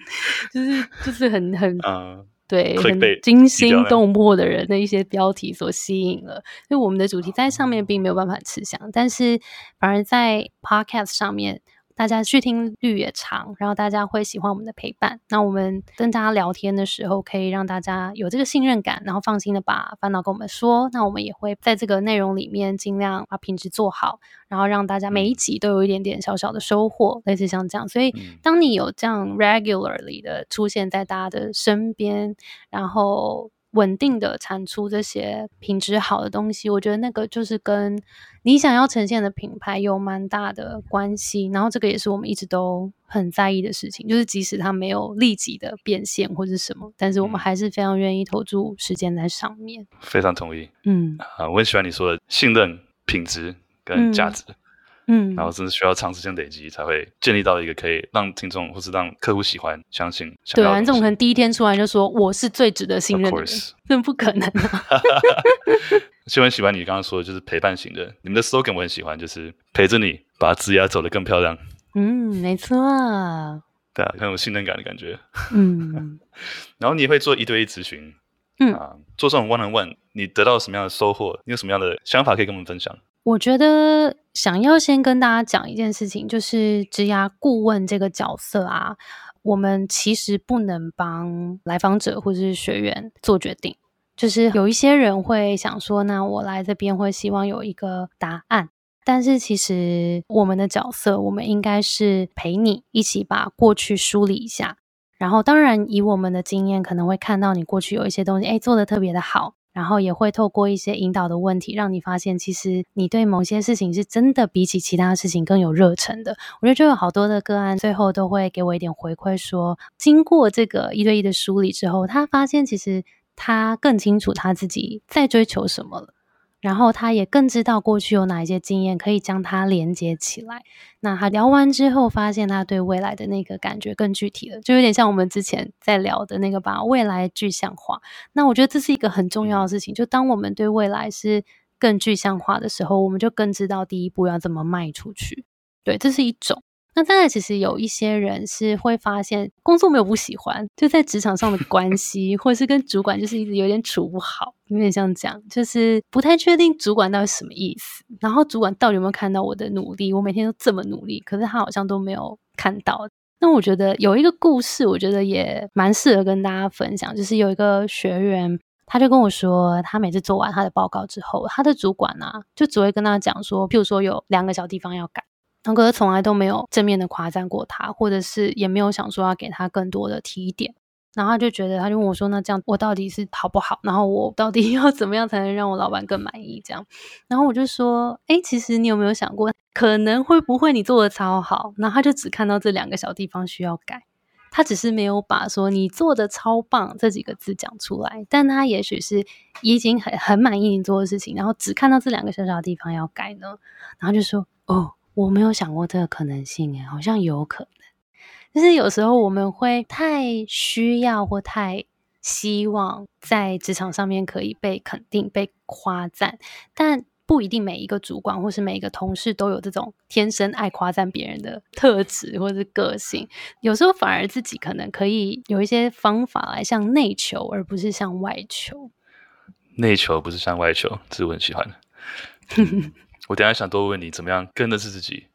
就是就是很很、uh, 对很惊心动魄的人的一些标题所吸引了，所以我们的主题在上面并没有办法吃香，但是反而在 Podcast 上面。大家续听率也长，然后大家会喜欢我们的陪伴。那我们跟大家聊天的时候，可以让大家有这个信任感，然后放心的把烦恼跟我们说。那我们也会在这个内容里面尽量把品质做好，然后让大家每一集都有一点点小小的收获，类似像这样。所以，当你有这样 regularly 的出现在大家的身边，然后。稳定的产出这些品质好的东西，我觉得那个就是跟你想要呈现的品牌有蛮大的关系。然后这个也是我们一直都很在意的事情，就是即使它没有立即的变现或者什么，但是我们还是非常愿意投注时间在上面。非常同意。嗯啊，我很喜欢你说的信任、品质跟价值。嗯嗯，然后真的需要长时间累积，才会建立到一个可以让听众或是让客户喜欢、相信。对啊，这种可能第一天出来就说我是最值得信任的人，这不可能啊！就很喜欢你刚刚说的，就是陪伴型的。你们的 slogan 我很喜欢，就是陪着你把职涯走得更漂亮。嗯，没错啊。对啊，很有信任感的感觉。嗯，然后你也会做一对一咨询。嗯啊，做这种 one on one，你得到什么样的收获？你有什么样的想法可以跟我们分享？我觉得想要先跟大家讲一件事情，就是职涯顾问这个角色啊，我们其实不能帮来访者或者是学员做决定。就是有一些人会想说，那我来这边会希望有一个答案，但是其实我们的角色，我们应该是陪你一起把过去梳理一下，然后当然以我们的经验，可能会看到你过去有一些东西，哎，做得特别的好。然后也会透过一些引导的问题，让你发现，其实你对某些事情是真的比起其他事情更有热忱的。我觉得就有好多的个案，最后都会给我一点回馈说，经过这个一对一的梳理之后，他发现其实他更清楚他自己在追求什么了。然后他也更知道过去有哪一些经验可以将它连接起来。那他聊完之后，发现他对未来的那个感觉更具体了，就有点像我们之前在聊的那个把未来具象化。那我觉得这是一个很重要的事情，就当我们对未来是更具象化的时候，我们就更知道第一步要怎么迈出去。对，这是一种。那当然，其实有一些人是会发现工作没有不喜欢，就在职场上的关系，或者是跟主管就是一直有点处不好，有点像这样，就是不太确定主管到底什么意思，然后主管到底有没有看到我的努力？我每天都这么努力，可是他好像都没有看到。那我觉得有一个故事，我觉得也蛮适合跟大家分享，就是有一个学员，他就跟我说，他每次做完他的报告之后，他的主管啊，就只会跟他讲说，譬如说有两个小地方要改。从来都没有正面的夸赞过他，或者是也没有想说要给他更多的提点。然后他就觉得，他就问我说：“那这样我到底是好不好？然后我到底 要怎么样才能让我老板更满意？”这样，然后我就说：“哎，其实你有没有想过，可能会不会你做的超好？然后他就只看到这两个小地方需要改，他只是没有把说你做的超棒这几个字讲出来。但他也许是已经很很满意你做的事情，然后只看到这两个小小的地方要改呢。然后就说：哦。”我没有想过这个可能性，诶，好像有可能。就是有时候我们会太需要或太希望在职场上面可以被肯定、被夸赞，但不一定每一个主管或是每一个同事都有这种天生爱夸赞别人的特质或是个性。有时候反而自己可能可以有一些方法来向内求，而不是向外求。内求不是向外求，这是我很喜欢的。我等一下想多问你怎么样更认识自己，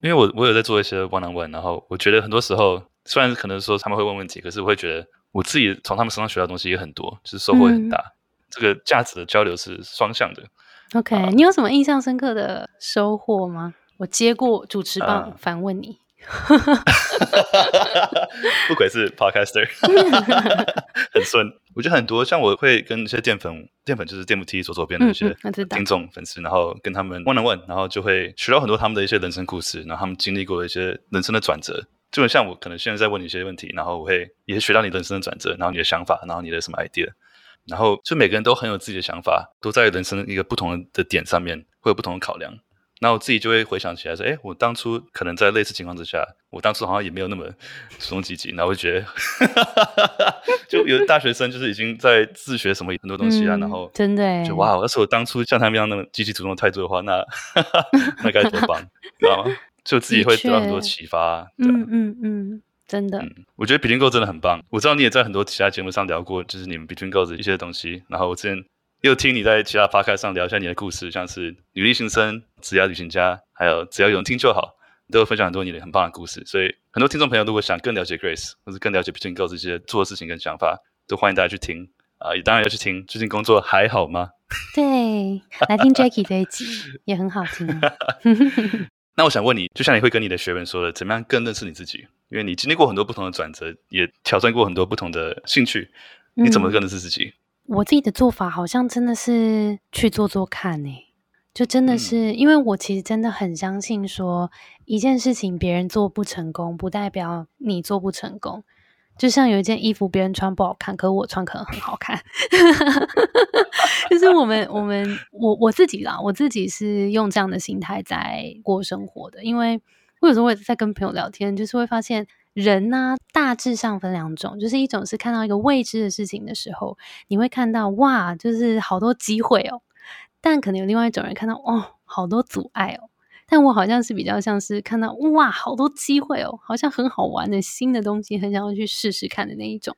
因为我我有在做一些 one on one，然后我觉得很多时候虽然可能说他们会问问题，可是我会觉得我自己从他们身上学到的东西也很多，就是收获很大。嗯、这个价值的交流是双向的。OK，、呃、你有什么印象深刻的收获吗？我接过主持棒反问你。不愧是 podcaster，很顺。我觉得很多像我会跟一些淀粉，淀粉就是电扶梯左手边的一些听众粉丝，然后跟他们 one on one，然后就会学到很多他们的一些人生故事，然后他们经历过的一些人生的转折。就很像我可能现在在问你一些问题，然后我会也学到你人生的转折，然后你的想法，然后你的什么 idea。然后就每个人都很有自己的想法，都在人生一个不同的点上面会有不同的考量。那我自己就会回想起来说，哎，我当初可能在类似情况之下，我当初好像也没有那么主动积极，然后我就觉得，就有大学生就是已经在自学什么很多东西啊，嗯、然后真的就哇，要是我当初像他们一样那么积极主动的态度的话，那 那该多棒，知道吗？就自己会得到很多启发。嗯嗯嗯，真的、嗯。我觉得 Between Girls 真的很棒。我知道你也在很多其他节目上聊过，就是你们 Between Girls 一些东西。然后我之前。又听你在其他 podcast 上聊一下你的故事，像是女力新生、只要旅行家，还有只要有人听就好，你都会分享很多你的很棒的故事。所以很多听众朋友如果想更了解 Grace，或者更了解 Between Girls 这些做的事情跟想法，都欢迎大家去听啊！也当然要去听。最近工作还好吗？对，来听 Jackie 这一集也很好听。那我想问你，就像你会跟你的学员说的，怎么样更认识你自己？因为你经历过很多不同的转折，也挑战过很多不同的兴趣，你怎么更认识自己？嗯我自己的做法好像真的是去做做看呢，就真的是因为我其实真的很相信说，一件事情别人做不成功，不代表你做不成功。就像有一件衣服别人穿不好看，可我穿可能很好看。就是我们我们我我自己啦，我自己是用这样的心态在过生活的，因为我有时候会在跟朋友聊天，就是会发现。人呢、大致上分两种，就是一种是看到一个未知的事情的时候，你会看到哇，就是好多机会哦。但可能有另外一种人看到哦，好多阻碍哦。但我好像是比较像是看到哇，好多机会哦，好像很好玩的新的东西，很想要去试试看的那一种。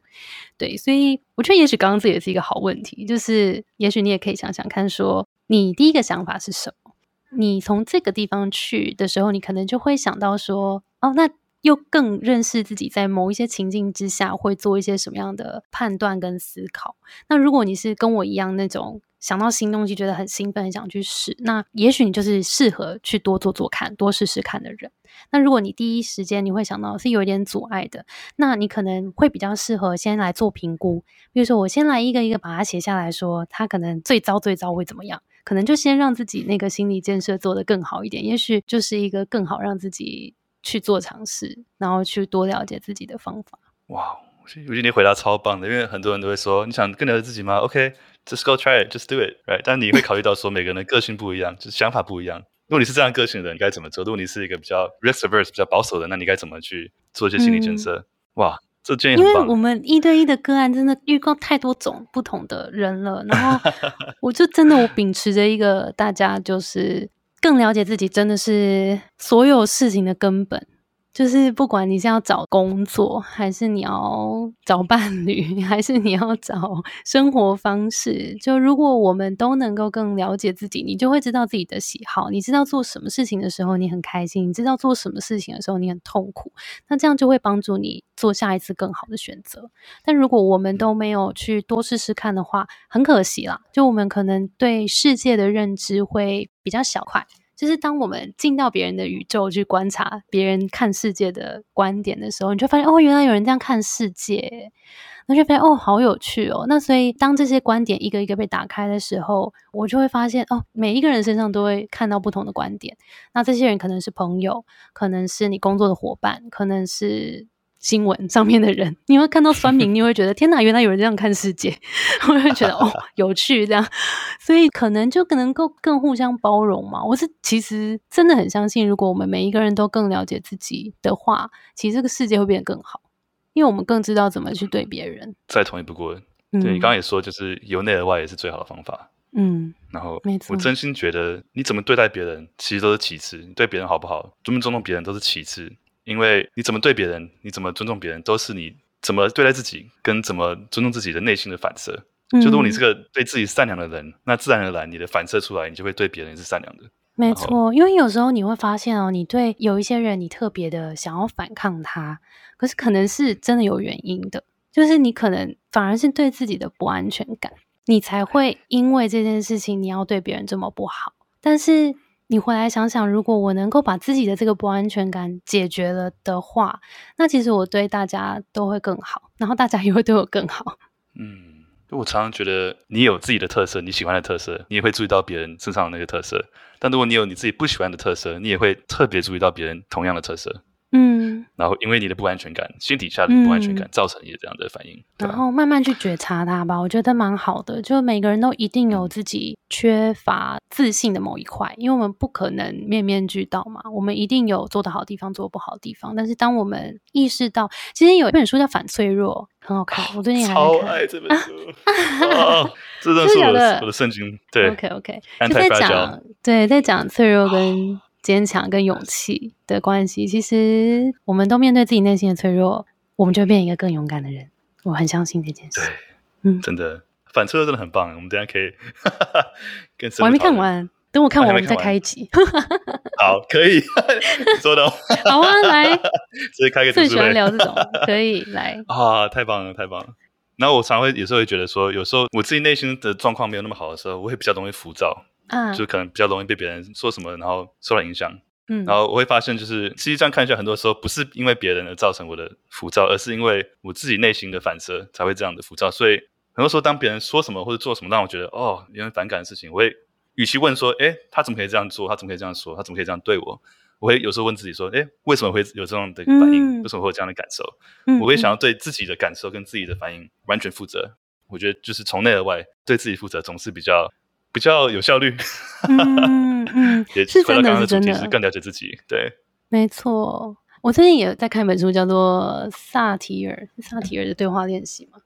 对，所以我觉得也许刚刚这也是一个好问题，就是也许你也可以想想看，说你第一个想法是什么？你从这个地方去的时候，你可能就会想到说，哦，那。又更认识自己，在某一些情境之下会做一些什么样的判断跟思考。那如果你是跟我一样那种想到新东西觉得很兴奋，很想去试，那也许你就是适合去多做做看，多试试看的人。那如果你第一时间你会想到是有一点阻碍的，那你可能会比较适合先来做评估。比如说，我先来一个一个把它写下来说，它可能最糟最糟会怎么样？可能就先让自己那个心理建设做得更好一点，也许就是一个更好让自己。去做尝试，然后去多了解自己的方法。哇，我觉得你回答超棒的，因为很多人都会说，你想更了解自己吗？OK，just go try it，just do it，right？但你会考虑到说，每个人的个性不一样，就是想法不一样。如果你是这样个性的人，你该怎么做？如果你是一个比较 risk-averse、比较保守的，那你该怎么去做一些心理建设？嗯、哇，这建议很棒。因为我们一对一的个案真的遇到太多种不同的人了，然后 我就真的我秉持着一个大家就是。更了解自己，真的是所有事情的根本。就是不管你是要找工作，还是你要 找伴侣，还是你要找生活方式，就如果我们都能够更了解自己，你就会知道自己的喜好，你知道做什么事情的时候你很开心，你知道做什么事情的时候你很痛苦，那这样就会帮助你做下一次更好的选择。但如果我们都没有去多试试看的话，很可惜啦，就我们可能对世界的认知会比较小块。就是当我们进到别人的宇宙去观察别人看世界的观点的时候，你就发现哦，原来有人这样看世界，那就发现哦，好有趣哦。那所以当这些观点一个一个被打开的时候，我就会发现哦，每一个人身上都会看到不同的观点。那这些人可能是朋友，可能是你工作的伙伴，可能是。新闻上面的人，你会看到酸民，你会觉得天哪，原来有人这样看世界，我会觉得哦，有趣这样，所以可能就可能够更互相包容嘛。我是其实真的很相信，如果我们每一个人都更了解自己的话，其实这个世界会变得更好，因为我们更知道怎么去对别人。再同意不过，对你刚刚也说，就是由内而外也是最好的方法。嗯，然后我真心觉得，你怎么对待别人，其实都是其次，你对别人好不好，尊不尊重别人都是其次。因为你怎么对别人，你怎么尊重别人，都是你怎么对待自己，跟怎么尊重自己的内心的反射。嗯、就如果你是个对自己善良的人，那自然而然你的反射出来，你就会对别人是善良的。没错，因为有时候你会发现哦，你对有一些人，你特别的想要反抗他，可是可能是真的有原因的，就是你可能反而是对自己的不安全感，你才会因为这件事情你要对别人这么不好，但是。你回来想想，如果我能够把自己的这个不安全感解决了的话，那其实我对大家都会更好，然后大家 也会对我更好。嗯，我常常觉得你有自己的特色，你喜欢的特色，你也会注意到别人身上的那个特色。但如果你有你自己不喜欢的特色，你也会特别注意到别人同样的特色。嗯，然后因为你的不安全感，心底下的不安全感，造成你的这样的反应，嗯、然后慢慢去觉察它吧，我觉得蛮好的。就每个人都一定有自己缺乏自信的某一块，因为我们不可能面面俱到嘛，我们一定有做得好的地方，做得不好的地方。但是当我们意识到，其实有一本书叫《反脆弱》，很好 看，我最近。超爱这本书，啊、这真的是我的我的圣经。对，OK OK，就在讲对，在讲脆弱跟。坚强跟勇气的关系，其实我们都面对自己内心的脆弱，我们就会变一个更勇敢的人。我很相信这件事。对，嗯，真的反脆弱真的很棒。我们等下可以 跟我还没看完，等我看完我们再开一集。好，可以 做到。好啊，来，直接开个。最喜欢聊这种，可以来啊，太棒了，太棒了。然后我常会有时候会觉得说，有时候我自己内心的状况没有那么好的时候，我会比较容易浮躁。啊，就可能比较容易被别人说什么，然后受到影响。嗯，然后我会发现，就是实际上看一下，很多时候不是因为别人而造成我的浮躁，而是因为我自己内心的反射才会这样的浮躁。所以很多时候，当别人说什么或者做什么让我觉得哦，有点反感的事情，我会与其问说，哎，他怎么可以这样做？他怎么可以这样说？他怎么可以这样对我？我会有时候问自己说，哎，为什么会有这样的反应？嗯、为什么会有这样的感受？嗯、我会想要对自己的感受跟自己的反应完全负责。我觉得就是从内而外对自己负责，总是比较。比较有效率，嗯嗯，也是真的，是真的，是更了解自己，对，没错。我最近也在看一本书，叫做萨提尔萨提尔的对话练习嘛，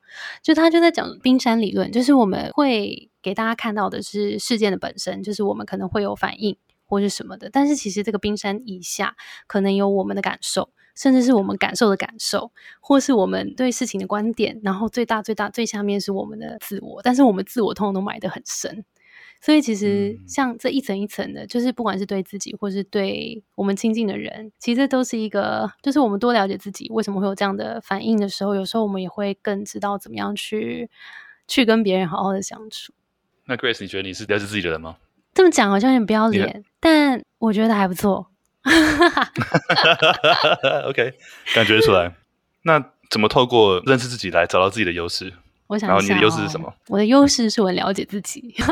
就他就在讲冰山理论，就是我们会给大家看到的是事件的本身，就是我们可能会有反应或是什么的，但是其实这个冰山以下可能有我们的感受，甚至是我们感受的感受，或是我们对事情的观点，然后最大最大最下面是我们的自我，但是我们自我通常都埋得很深。所以其实像这一层一层的，嗯、就是不管是对自己，或是对我们亲近的人，其实都是一个，就是我们多了解自己为什么会有这样的反应的时候，有时候我们也会更知道怎么样去去跟别人好好的相处。那 Grace，你觉得你是了解自己的人吗？这么讲好像有点不要脸，但我觉得还不错。OK，感觉出来。那怎么透过认识自己来找到自己的优势？我想然后你的优势是什么？我的优势是我了解自己。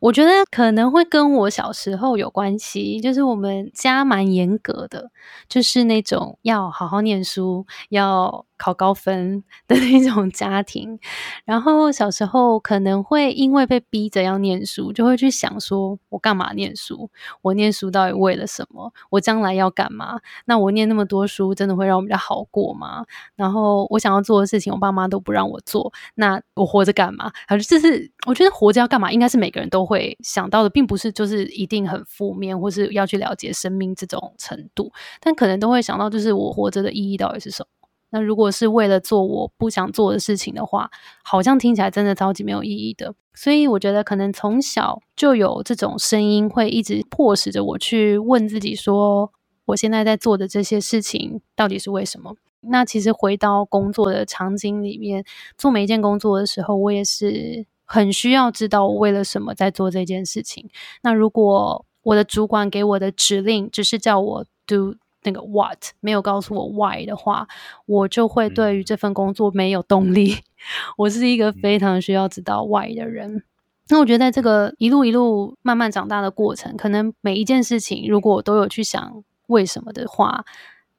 我觉得可能会跟我小时候有关系，就是我们家蛮严格的，就是那种要好好念书，要考高分的那种家庭。然后小时候可能会因为被逼着要念书，就会去想说：我干嘛念书？我念书到底为了什么？我将来要干嘛？那我念那么多书，真的会让我比较好过吗？然后我想要做的事情，我爸妈都不让我做，那我活着干嘛？还是就是我觉得活着要干嘛，应该是每个人都会想到的，并不是就是一定很负面，或是要去了解生命这种程度，但可能都会想到，就是我活着的意义到底是什么？那如果是为了做我不想做的事情的话，好像听起来真的超级没有意义的。所以我觉得可能从小就有这种声音，会一直迫使着我去问自己说，我现在在做的这些事情到底是为什么？那其实回到工作的场景里面，做每一件工作的时候，我也是。很需要知道我为了什么在做这件事情。那如果我的主管给我的指令只是叫我 do 那个 what，没有告诉我 why 的话，我就会对于这份工作没有动力。我是一个非常需要知道 why 的人。那我觉得在这个一路一路慢慢长大的过程，可能每一件事情如果我都有去想为什么的话，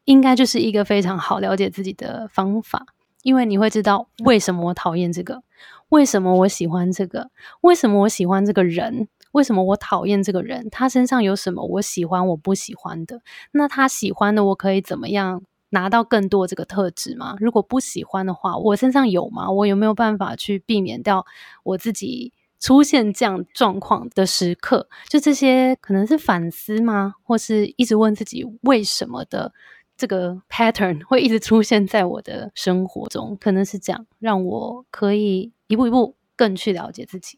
应该就是一个非常好了解自己的方法。因为你会知道为什么我讨厌这个。为什么我喜欢这个？为什么我喜欢这个人？为什么我讨厌这个人？他身上有什么我喜欢我不喜欢的？那他喜欢的我可以怎么样拿到更多这个特质吗？如果不喜欢的话，我身上有吗？我有没有办法去避免掉我自己出现这样状况的时刻？就这些可能是反思吗？或是一直问自己为什么的？这个 pattern 会一直出现在我的生活中，可能是这样，让我可以一步一步更去了解自己。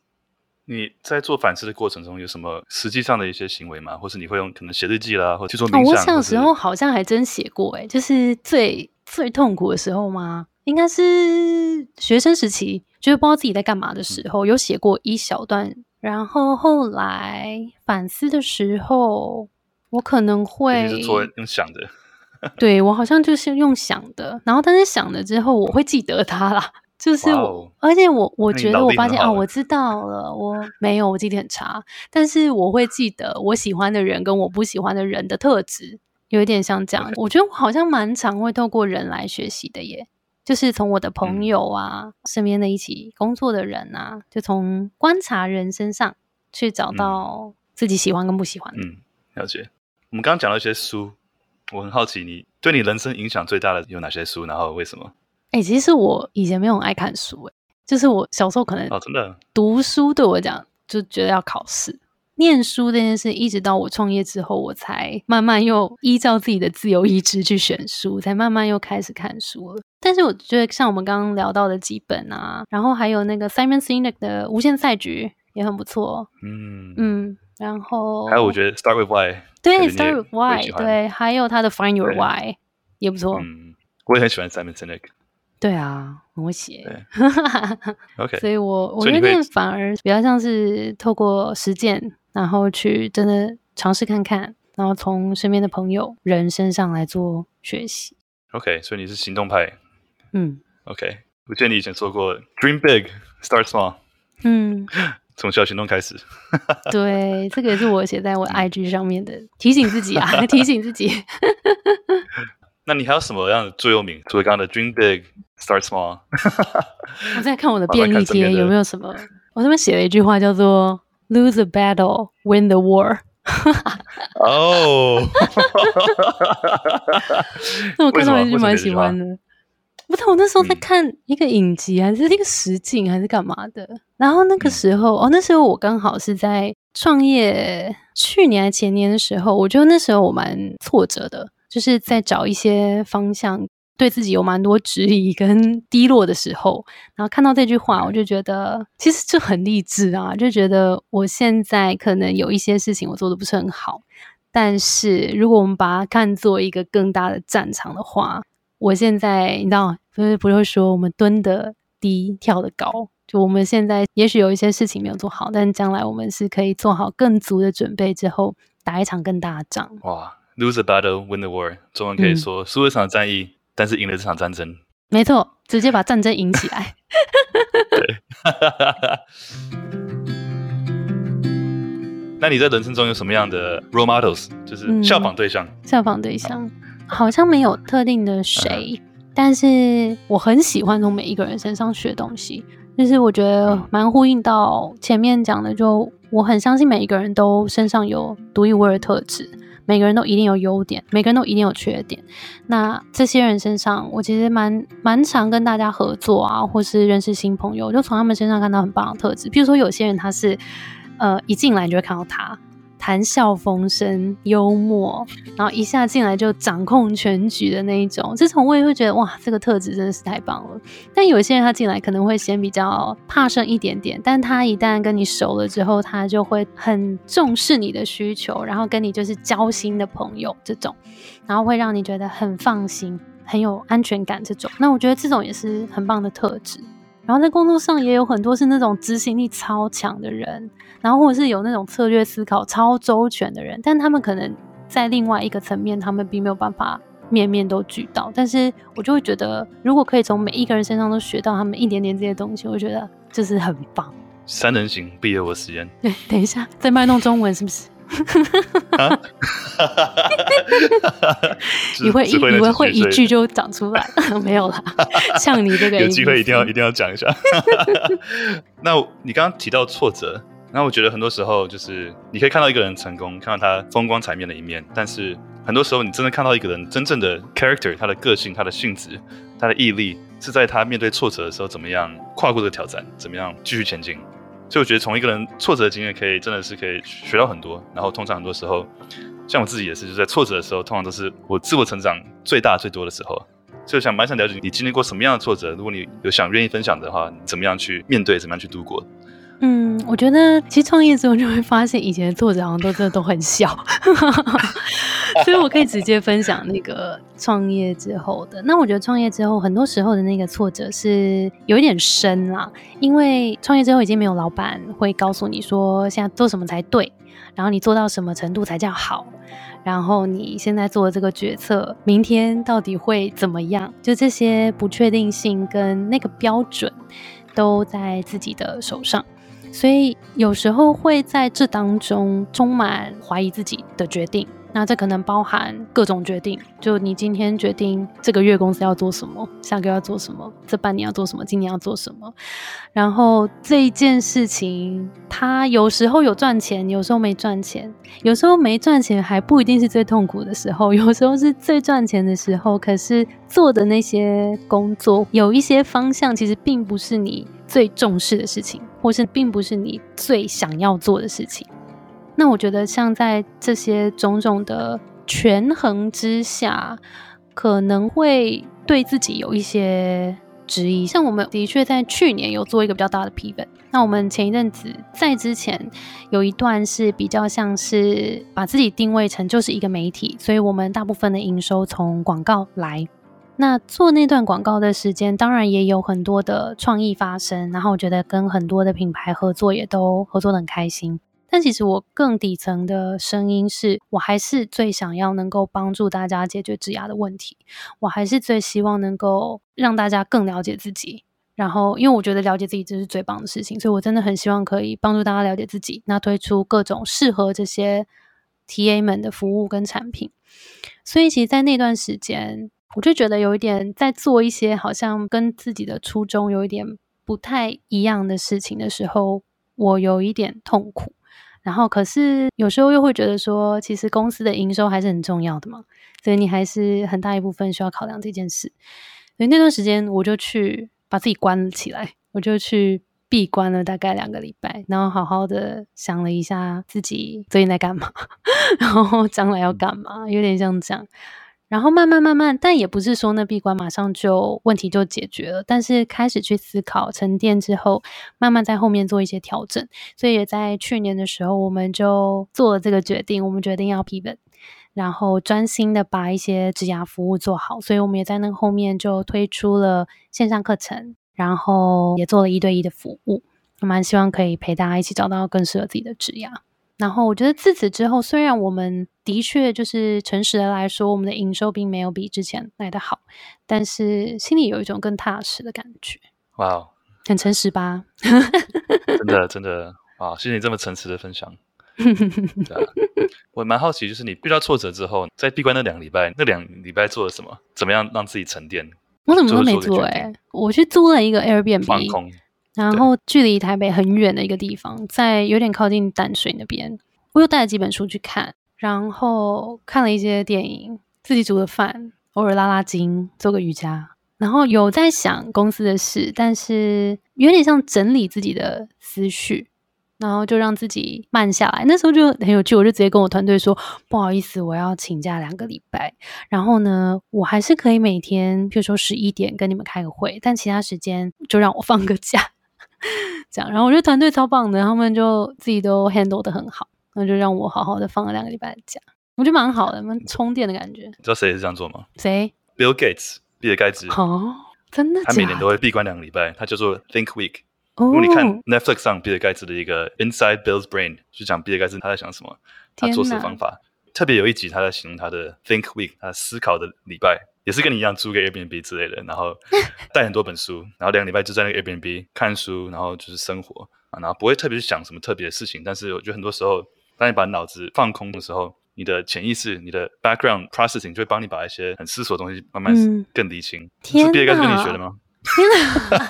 你在做反思的过程中，有什么实际上的一些行为吗？或是你会用可能写日记啦，或去做冥想？哦，我小时候好像还真写过，哎，就是最最痛苦的时候吗？应该是学生时期，就是不知道自己在干嘛的时候，嗯、有写过一小段。然后后来反思的时候，我可能会是做用想的。对，我好像就是用想的，然后但是想了之后我会记得它啦，就是我，wow, 而且我我觉得我发现啊，我知道了，我没有，我记忆力很差，但是我会记得我喜欢的人跟我不喜欢的人的特质，有一点像这样。我觉得我好像蛮常会透过人来学习的耶，就是从我的朋友啊，嗯、身边的一起工作的人啊，就从观察人身上去找到自己喜欢跟不喜欢的。嗯，了解。我们刚刚讲了一些书，我很好奇，你对你人生影响最大的有哪些书？然后为什么？哎、欸，其实我以前没有很爱看书，哎，就是我小时候可能哦，真的读书对我讲就觉得要考试，念书这件事，一直到我创业之后，我才慢慢又依照自己的自由意志去选书，才慢慢又开始看书了。但是我觉得像我们刚刚聊到的几本啊，然后还有那个 Simon Sinek 的《无限赛局》也很不错，嗯嗯，然后还有我觉得 Start with Why。对，Start with Why，对，还有他的 Find Your Why 也不错。嗯，我也很喜欢 Simon Sinek。对啊，很会写。对，OK。所以我我觉得反而比较像是透过实践，然后去真的尝试看看，然后从身边的朋友人身上来做学习。OK，所以你是行动派。嗯。OK，我记得你以前说过，Dream big, start small。嗯。从小行动开始，对，这个也是我写在我 IG 上面的提醒自己啊，提醒自己。那你还有什么样的座右铭？除了刚刚的 Dream Big, Start Small。我在看我的便利贴有没有什么？我这边写了一句话叫做 “Lose a battle, win the war”。哦，那我看到还是蛮喜欢的。不是，我那时候在看一个影集，还是一个实景，还是干嘛的？然后那个时候，哦，那时候我刚好是在创业，去年还前年的时候，我觉得那时候我蛮挫折的，就是在找一些方向，对自己有蛮多质疑跟低落的时候。然后看到这句话，我就觉得其实就很励志啊，就觉得我现在可能有一些事情我做的不是很好，但是如果我们把它看作一个更大的战场的话，我现在你知道。所以不是说我们蹲的低，跳的高。就我们现在也许有一些事情没有做好，但将来我们是可以做好更足的准备之后，打一场更大的仗。哇，Lose a battle, win the war。中文可以说输了一场战役，嗯、但是赢了这场战争。没错，直接把战争赢起来。对。那你在人生中有什么样的 role models，就是效仿对象？嗯、效仿对象好像没有特定的谁。嗯但是我很喜欢从每一个人身上学东西，就是我觉得蛮呼应到前面讲的，就我很相信每一个人都身上有独一无二的特质，每个人都一定有优点，每个人都一定有缺点。那这些人身上，我其实蛮蛮常跟大家合作啊，或是认识新朋友，就从他们身上看到很棒的特质。比如说有些人他是，呃，一进来就会看到他。谈笑风生、幽默，然后一下进来就掌控全局的那一种，这种我也会觉得哇，这个特质真的是太棒了。但有些人他进来可能会先比较怕生一点点，但他一旦跟你熟了之后，他就会很重视你的需求，然后跟你就是交心的朋友这种，然后会让你觉得很放心、很有安全感这种。那我觉得这种也是很棒的特质。然后在工作上也有很多是那种执行力超强的人，然后或者是有那种策略思考超周全的人，但他们可能在另外一个层面，他们并没有办法面面都俱到。但是我就会觉得，如果可以从每一个人身上都学到他们一点点这些东西，我觉得就是很棒。三人行必有我师焉。对，等一下在卖弄中文是不是？啊、你会以为会一句就讲出来？没有啦，像你这个有机会一定要一定要讲一下。那你刚刚提到挫折，那我觉得很多时候就是你可以看到一个人成功，看到他风光彩面的一面，但是很多时候你真的看到一个人真正的 character，他的个性、他的性质、他的毅力，是在他面对挫折的时候怎么样跨过这个挑战，怎么样继续前进。所以我觉得从一个人挫折的经验，可以真的是可以学到很多。然后通常很多时候，像我自己也是，就在挫折的时候，通常都是我自我成长最大最多的时候。所以我想蛮想了解你经历过什么样的挫折，如果你有想愿意分享的话，怎么样去面对，怎么样去度过？嗯，我觉得其实创业之后就会发现，以前的挫折好像都真的都很小，所以我可以直接分享那个创业之后的。那我觉得创业之后，很多时候的那个挫折是有一点深啦，因为创业之后已经没有老板会告诉你说现在做什么才对，然后你做到什么程度才叫好。然后你现在做的这个决策，明天到底会怎么样？就这些不确定性跟那个标准，都在自己的手上，所以有时候会在这当中充满怀疑自己的决定。那这可能包含各种决定，就你今天决定这个月公司要做什么，下个月要做什么，这半年要做什么，今年要做什么。然后这一件事情，它有时候有赚钱，有时候没赚钱，有时候没赚钱还不一定是最痛苦的时候，有时候是最赚钱的时候。可是做的那些工作，有一些方向其实并不是你最重视的事情，或是并不是你最想要做的事情。那我觉得，像在这些种种的权衡之下，可能会对自己有一些质疑。像我们的确在去年有做一个比较大的 pivot。那我们前一阵子在之前有一段是比较像是把自己定位成就是一个媒体，所以我们大部分的营收从广告来。那做那段广告的时间，当然也有很多的创意发生。然后我觉得跟很多的品牌合作，也都合作得很开心。但其实我更底层的声音是，我还是最想要能够帮助大家解决职涯的问题，我还是最希望能够让大家更了解自己。然后，因为我觉得了解自己这是最棒的事情，所以我真的很希望可以帮助大家了解自己，那推出各种适合这些 TA 们的服务跟产品。所以，其实，在那段时间，我就觉得有一点在做一些好像跟自己的初衷有一点不太一样的事情的时候，我有一点痛苦。然后，可是有时候又会觉得说，其实公司的营收还是很重要的嘛，所以你还是很大一部分需要考量这件事。所以那段时间，我就去把自己关了起来，我就去闭关了大概两个礼拜，然后好好的想了一下自己最近在干嘛，然后将来要干嘛，有点像这样。然后慢慢慢慢，但也不是说那闭关马上就问题就解决了，但是开始去思考沉淀之后，慢慢在后面做一些调整。所以也在去年的时候，我们就做了这个决定，我们决定要 pivot，然后专心的把一些职涯服务做好。所以我们也在那个后面就推出了线上课程，然后也做了一对一的服务。我蛮希望可以陪大家一起找到更适合自己的职涯。然后我觉得自此之后，虽然我们的确就是诚实的来说，我们的营收并没有比之前来的好，但是心里有一种更踏实的感觉。哇哦，很诚实吧？真的 真的啊！谢谢你这么诚实的分享。对啊，我蛮好奇，就是你遇到挫折之后，在闭关那两个礼拜，那两礼拜做了什么？怎么样让自己沉淀？我怎么都没做哎、欸，我去租了一个 Airbnb。放空。然后距离台北很远的一个地方，在有点靠近淡水那边，我又带了几本书去看，然后看了一些电影，自己煮的饭，偶尔拉拉筋，做个瑜伽，然后有在想公司的事，但是有点像整理自己的思绪，然后就让自己慢下来。那时候就很有趣，我就直接跟我团队说，不好意思，我要请假两个礼拜，然后呢，我还是可以每天，譬如说十一点跟你们开个会，但其他时间就让我放个假。这样，然后我觉得团队超棒的，他们就自己都 handle 的很好，那就让我好好的放了两个礼拜的假，我觉得蛮好的，蛮充电的感觉。你知道谁也是这样做吗？谁？Bill Gates，比尔盖茨。哦，真的假的？他每年都会闭关两个礼拜，他叫做 Think Week。哦。如果你看 Netflix 上比尔盖茨的一个 Inside Bill's Brain，就讲比尔盖茨他在想什么，他做事的方法。特别有一集他在形容他的 Think Week，他思考的礼拜。也是跟你一样租个 Airbnb 之类的，然后 带很多本书，然后两个礼拜就在那个 Airbnb 看书，然后就是生活啊，然后不会特别去想什么特别的事情。但是我觉得很多时候，当你把脑子放空的时候，你的潜意识、你的 background processing 就会帮你把一些很思索的东西慢慢更理清。是比尔盖茨跟你学的吗？天哪！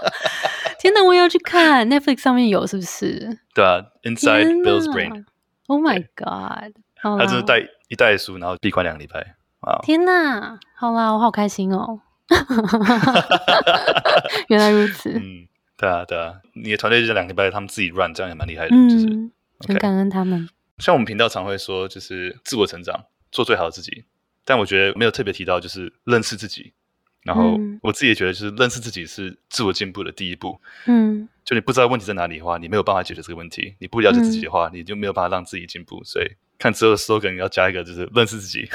天哪！我也要去看 Netflix 上面有是不是？对啊，Inside Bill's Brain。Oh my god！他就是带一袋书，然后闭关两个礼拜。天呐，好啦，我好开心哦！原来如此。嗯，对啊，对啊，你的团队就两个礼拜，他们自己 run，这样也蛮厉害的。嗯，就是很感恩他们。像我们频道常会说，就是自我成长，做最好的自己。但我觉得没有特别提到，就是认识自己。然后我自己也觉得，就是认识自己是自我进步的第一步。嗯，就你不知道问题在哪里的话，你没有办法解决这个问题。你不了解自己的话，嗯、你就没有办法让自己进步。所以。看之后的 slogan 要加一个，就是认识自己。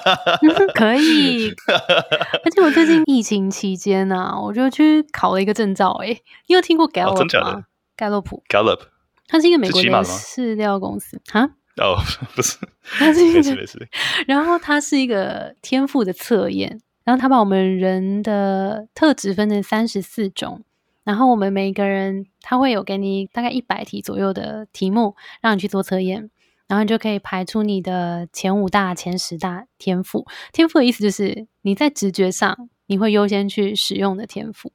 可以，而且我最近疫情期间呢、啊，我就去考了一个证照。哎，你有听过 Gallup 吗？盖洛普。Gallup，它是一个美国的市调公司啊。哦，不是，它是一个，没事没事。然后它是一个天赋的测验，然后它把我们人的特质分成三十四种，然后我们每一个人，他会有给你大概一百题左右的题目，让你去做测验，然后你就可以排出你的前五大、前十大天赋。天赋的意思就是你在直觉上。你会优先去使用的天赋，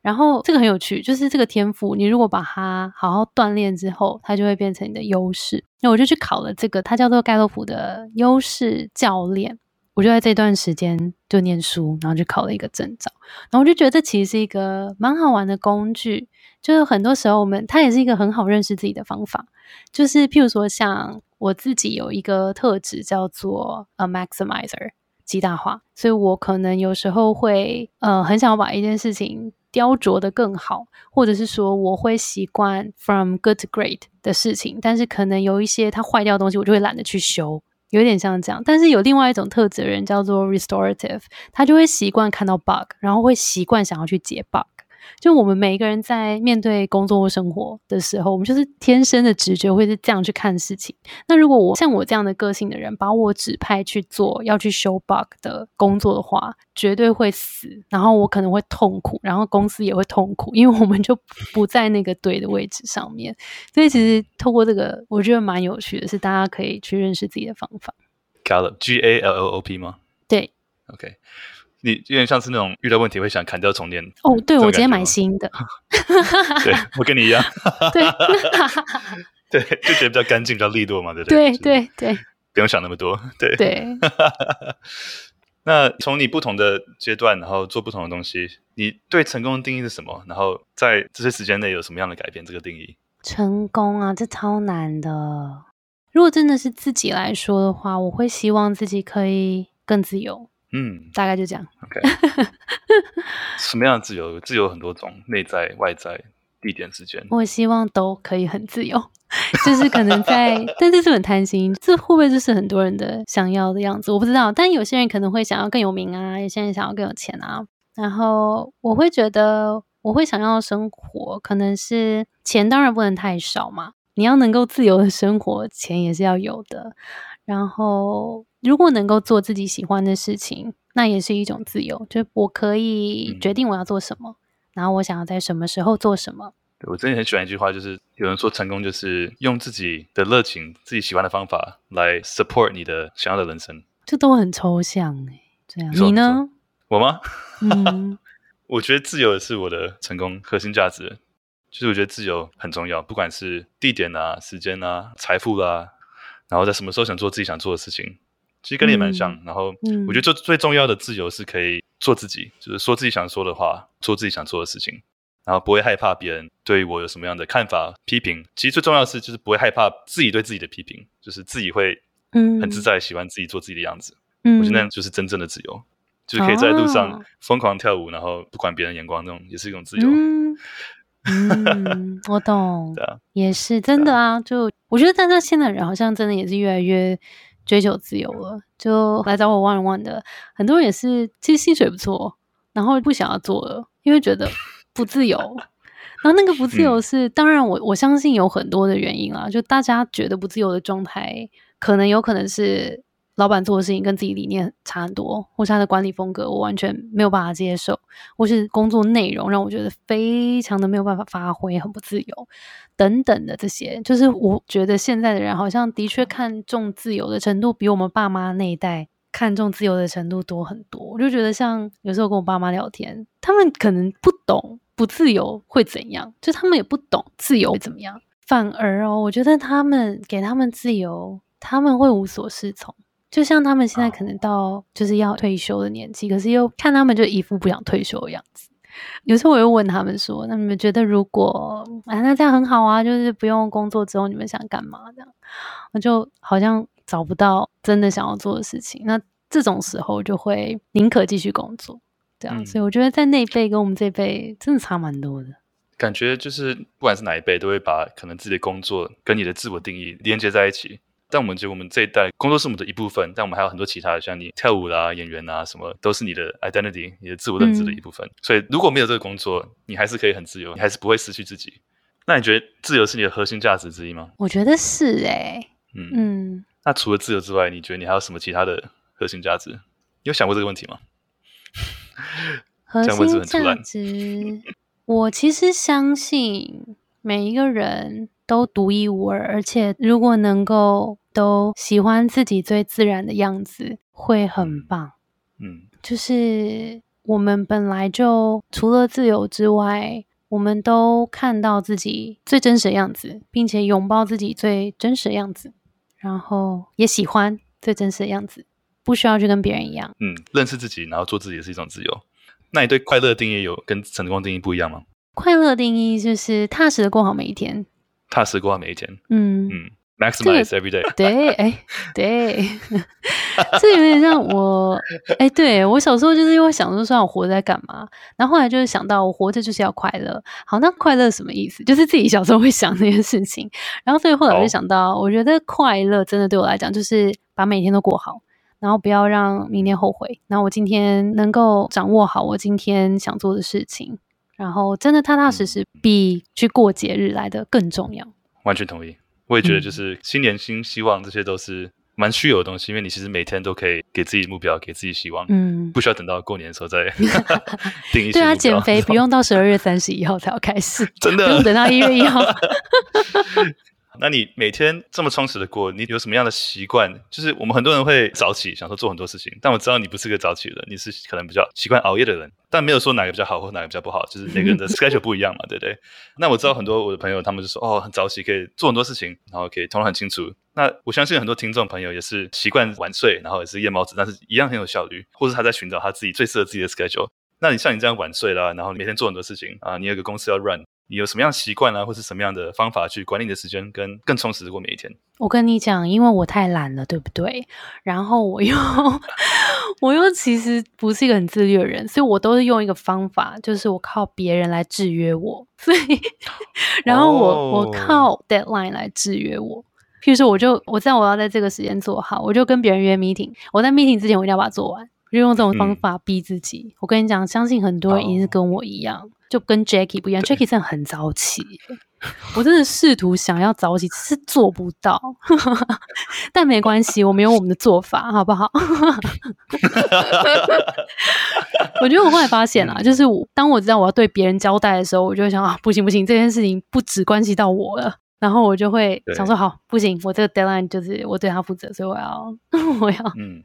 然后这个很有趣，就是这个天赋，你如果把它好好锻炼之后，它就会变成你的优势。那我就去考了这个，它叫做盖洛普的优势教练。我就在这段时间就念书，然后就考了一个证照，然后我就觉得这其实是一个蛮好玩的工具。就是很多时候我们，它也是一个很好认识自己的方法。就是譬如说，像我自己有一个特质叫做 a maximizer。极大化，所以我可能有时候会呃很想把一件事情雕琢得更好，或者是说我会习惯 from good to great 的事情，但是可能有一些它坏掉的东西，我就会懒得去修，有点像这样。但是有另外一种特质的人叫做 restorative，他就会习惯看到 bug，然后会习惯想要去解 bug。就我们每一个人在面对工作或生活的时候，我们就是天生的直觉会是这样去看事情。那如果我像我这样的个性的人，把我指派去做要去修 bug 的工作的话，绝对会死，然后我可能会痛苦，然后公司也会痛苦，因为我们就不在那个对的位置上面。所以其实透过这个，我觉得蛮有趣的，是大家可以去认识自己的方法。Gallop，G A L L O P 吗？对，OK。你有点像是那种遇到问题会想砍掉重练哦，对，我直接买新的。对，我跟你一样。对，对，就觉得比较干净，比较利落嘛，对不对？对对对，不用想那么多。对对。那从你不同的阶段，然后做不同的东西，你对成功的定义是什么？然后在这些时间内有什么样的改变？这个定义？成功啊，这超难的。如果真的是自己来说的话，我会希望自己可以更自由。嗯，大概就这样。OK，什么样的自由？自由很多种，内在、外在、地点、之间。我希望都可以很自由，就是可能在，但这是很贪心。这会不会就是很多人的想要的样子？我不知道。但有些人可能会想要更有名啊，有些人想要更有钱啊。然后我会觉得，我会想要的生活，可能是钱当然不能太少嘛。你要能够自由的生活，钱也是要有的。然后。如果能够做自己喜欢的事情，那也是一种自由。就我可以决定我要做什么，嗯、然后我想要在什么时候做什么。我真的很喜欢一句话，就是有人说成功就是用自己的热情、自己喜欢的方法来 support 你的想要的人生。这都很抽象哎，这样你，你呢？我吗？嗯，我觉得自由是我的成功核心价值。就是我觉得自由很重要，不管是地点啊、时间啊、财富啦、啊，然后在什么时候想做自己想做的事情。其实跟你也蛮像，嗯、然后我觉得最最重要的自由是可以做自己，嗯、就是说自己想说的话，做自己想做的事情，然后不会害怕别人对我有什么样的看法、批评。其实最重要的是，就是不会害怕自己对自己的批评，就是自己会嗯很自在，喜欢自己做自己的样子。嗯，我觉得那就是真正的自由，就是可以在路上疯狂跳舞，然后不管别人眼光，那种也是一种自由。嗯，嗯我懂，对啊，也是真的啊。就我觉得，但是现在人好像真的也是越来越。追求自由了，就来找我 one on one 的很多人也是，其实薪水不错，然后不想要做了，因为觉得不自由。然后那个不自由是，嗯、当然我我相信有很多的原因啊，就大家觉得不自由的状态，可能有可能是。老板做的事情跟自己理念差很多，或是他的管理风格我完全没有办法接受，或是工作内容让我觉得非常的没有办法发挥，很不自由等等的这些，就是我觉得现在的人好像的确看重自由的程度比我们爸妈那一代看重自由的程度多很多。我就觉得像有时候跟我爸妈聊天，他们可能不懂不自由会怎样，就他们也不懂自由会怎么样，反而哦，我觉得他们给他们自由，他们会无所适从。就像他们现在可能到就是要退休的年纪，oh. 可是又看他们就一副不想退休的样子。有时候我又问他们说：“那你们觉得如果啊，那这样很好啊，就是不用工作之后，你们想干嘛？”这样，我就好像找不到真的想要做的事情。那这种时候就会宁可继续工作，这样。嗯、所以我觉得在那一辈跟我们这一辈真的差蛮多的。感觉就是不管是哪一辈，都会把可能自己的工作跟你的自我定义连接在一起。但我们觉得我们这一代工作是我们的一部分，但我们还有很多其他的，像你跳舞啦、演员啊什么，都是你的 identity，你的自我认知的一部分。嗯、所以如果没有这个工作，你还是可以很自由，你还是不会失去自己。那你觉得自由是你的核心价值之一吗？我觉得是哎、欸，嗯嗯。那除了自由之外，你觉得你还有什么其他的核心价值？你有想过这个问题吗？核心价值，我其实相信每一个人都独一无二，而且如果能够都喜欢自己最自然的样子，会很棒。嗯，就是我们本来就除了自由之外，我们都看到自己最真实的样子，并且拥抱自己最真实的样子，然后也喜欢最真实的样子，不需要去跟别人一样。嗯，认识自己，然后做自己也是一种自由。那你对快乐的定义有跟成功定义不一样吗？快乐定义就是踏实的过好每一天，踏实过每一天。嗯嗯，maximize every day。对，哎、欸，对，这有点像我，哎、欸，对我小时候就是因为想说，说我活着在干嘛？然后后来就是想到，我活着就是要快乐。好，那快乐什么意思？就是自己小时候会想那件事情。然后所以后来我就想到，我觉得快乐真的对我来讲，就是把每天都过好。然后不要让明天后悔。然后我今天能够掌握好我今天想做的事情，然后真的踏踏实实，比去过节日来的更重要。完全同意，我也觉得就是新年新希望，这些都是蛮虚有的东西，因为你其实每天都可以给自己目标，给自己希望。嗯，不需要等到过年的时候再 定一些。对啊，减肥不用到十二月三十一号才要开始，真的不用等到一月一号。那你每天这么充实的过，你有什么样的习惯？就是我们很多人会早起，想说做很多事情，但我知道你不是个早起的人，你是可能比较习惯熬夜的人。但没有说哪个比较好或哪个比较不好，就是每个人的 schedule 不一样嘛，对不对？那我知道很多我的朋友，他们就说哦，很早起可以做很多事情，然后可以头脑很清楚。那我相信很多听众朋友也是习惯晚睡，然后也是夜猫子，但是一样很有效率，或是他在寻找他自己最适合自己的 schedule。那你像你这样晚睡啦，然后每天做很多事情啊，你有个公司要 run。你有什么样习惯啊，或是什么样的方法去管理你的时间，跟更充实的过每一天？我跟你讲，因为我太懒了，对不对？然后我又 我又其实不是一个很自律的人，所以我都是用一个方法，就是我靠别人来制约我。所以，然后我、oh. 我靠 deadline 来制约我。譬如说，我就我知道我要在这个时间做好，我就跟别人约 meeting。我在 meeting 之前，我一定要把它做完。就用这种方法逼自己。嗯、我跟你讲，相信很多人一定是跟我一样。Oh. 就跟 Jackie 不一样，Jackie 真的很早起，我真的试图想要早起，只是做不到。但没关系，我们有我们的做法，好不好？我觉得我后来发现啦，就是我当我知道我要对别人交代的时候，我就会想啊，不行不行，这件事情不只关系到我了。然后我就会想说，好，不行，我这个 deadline 就是我对他负责，所以我要，我要，嗯，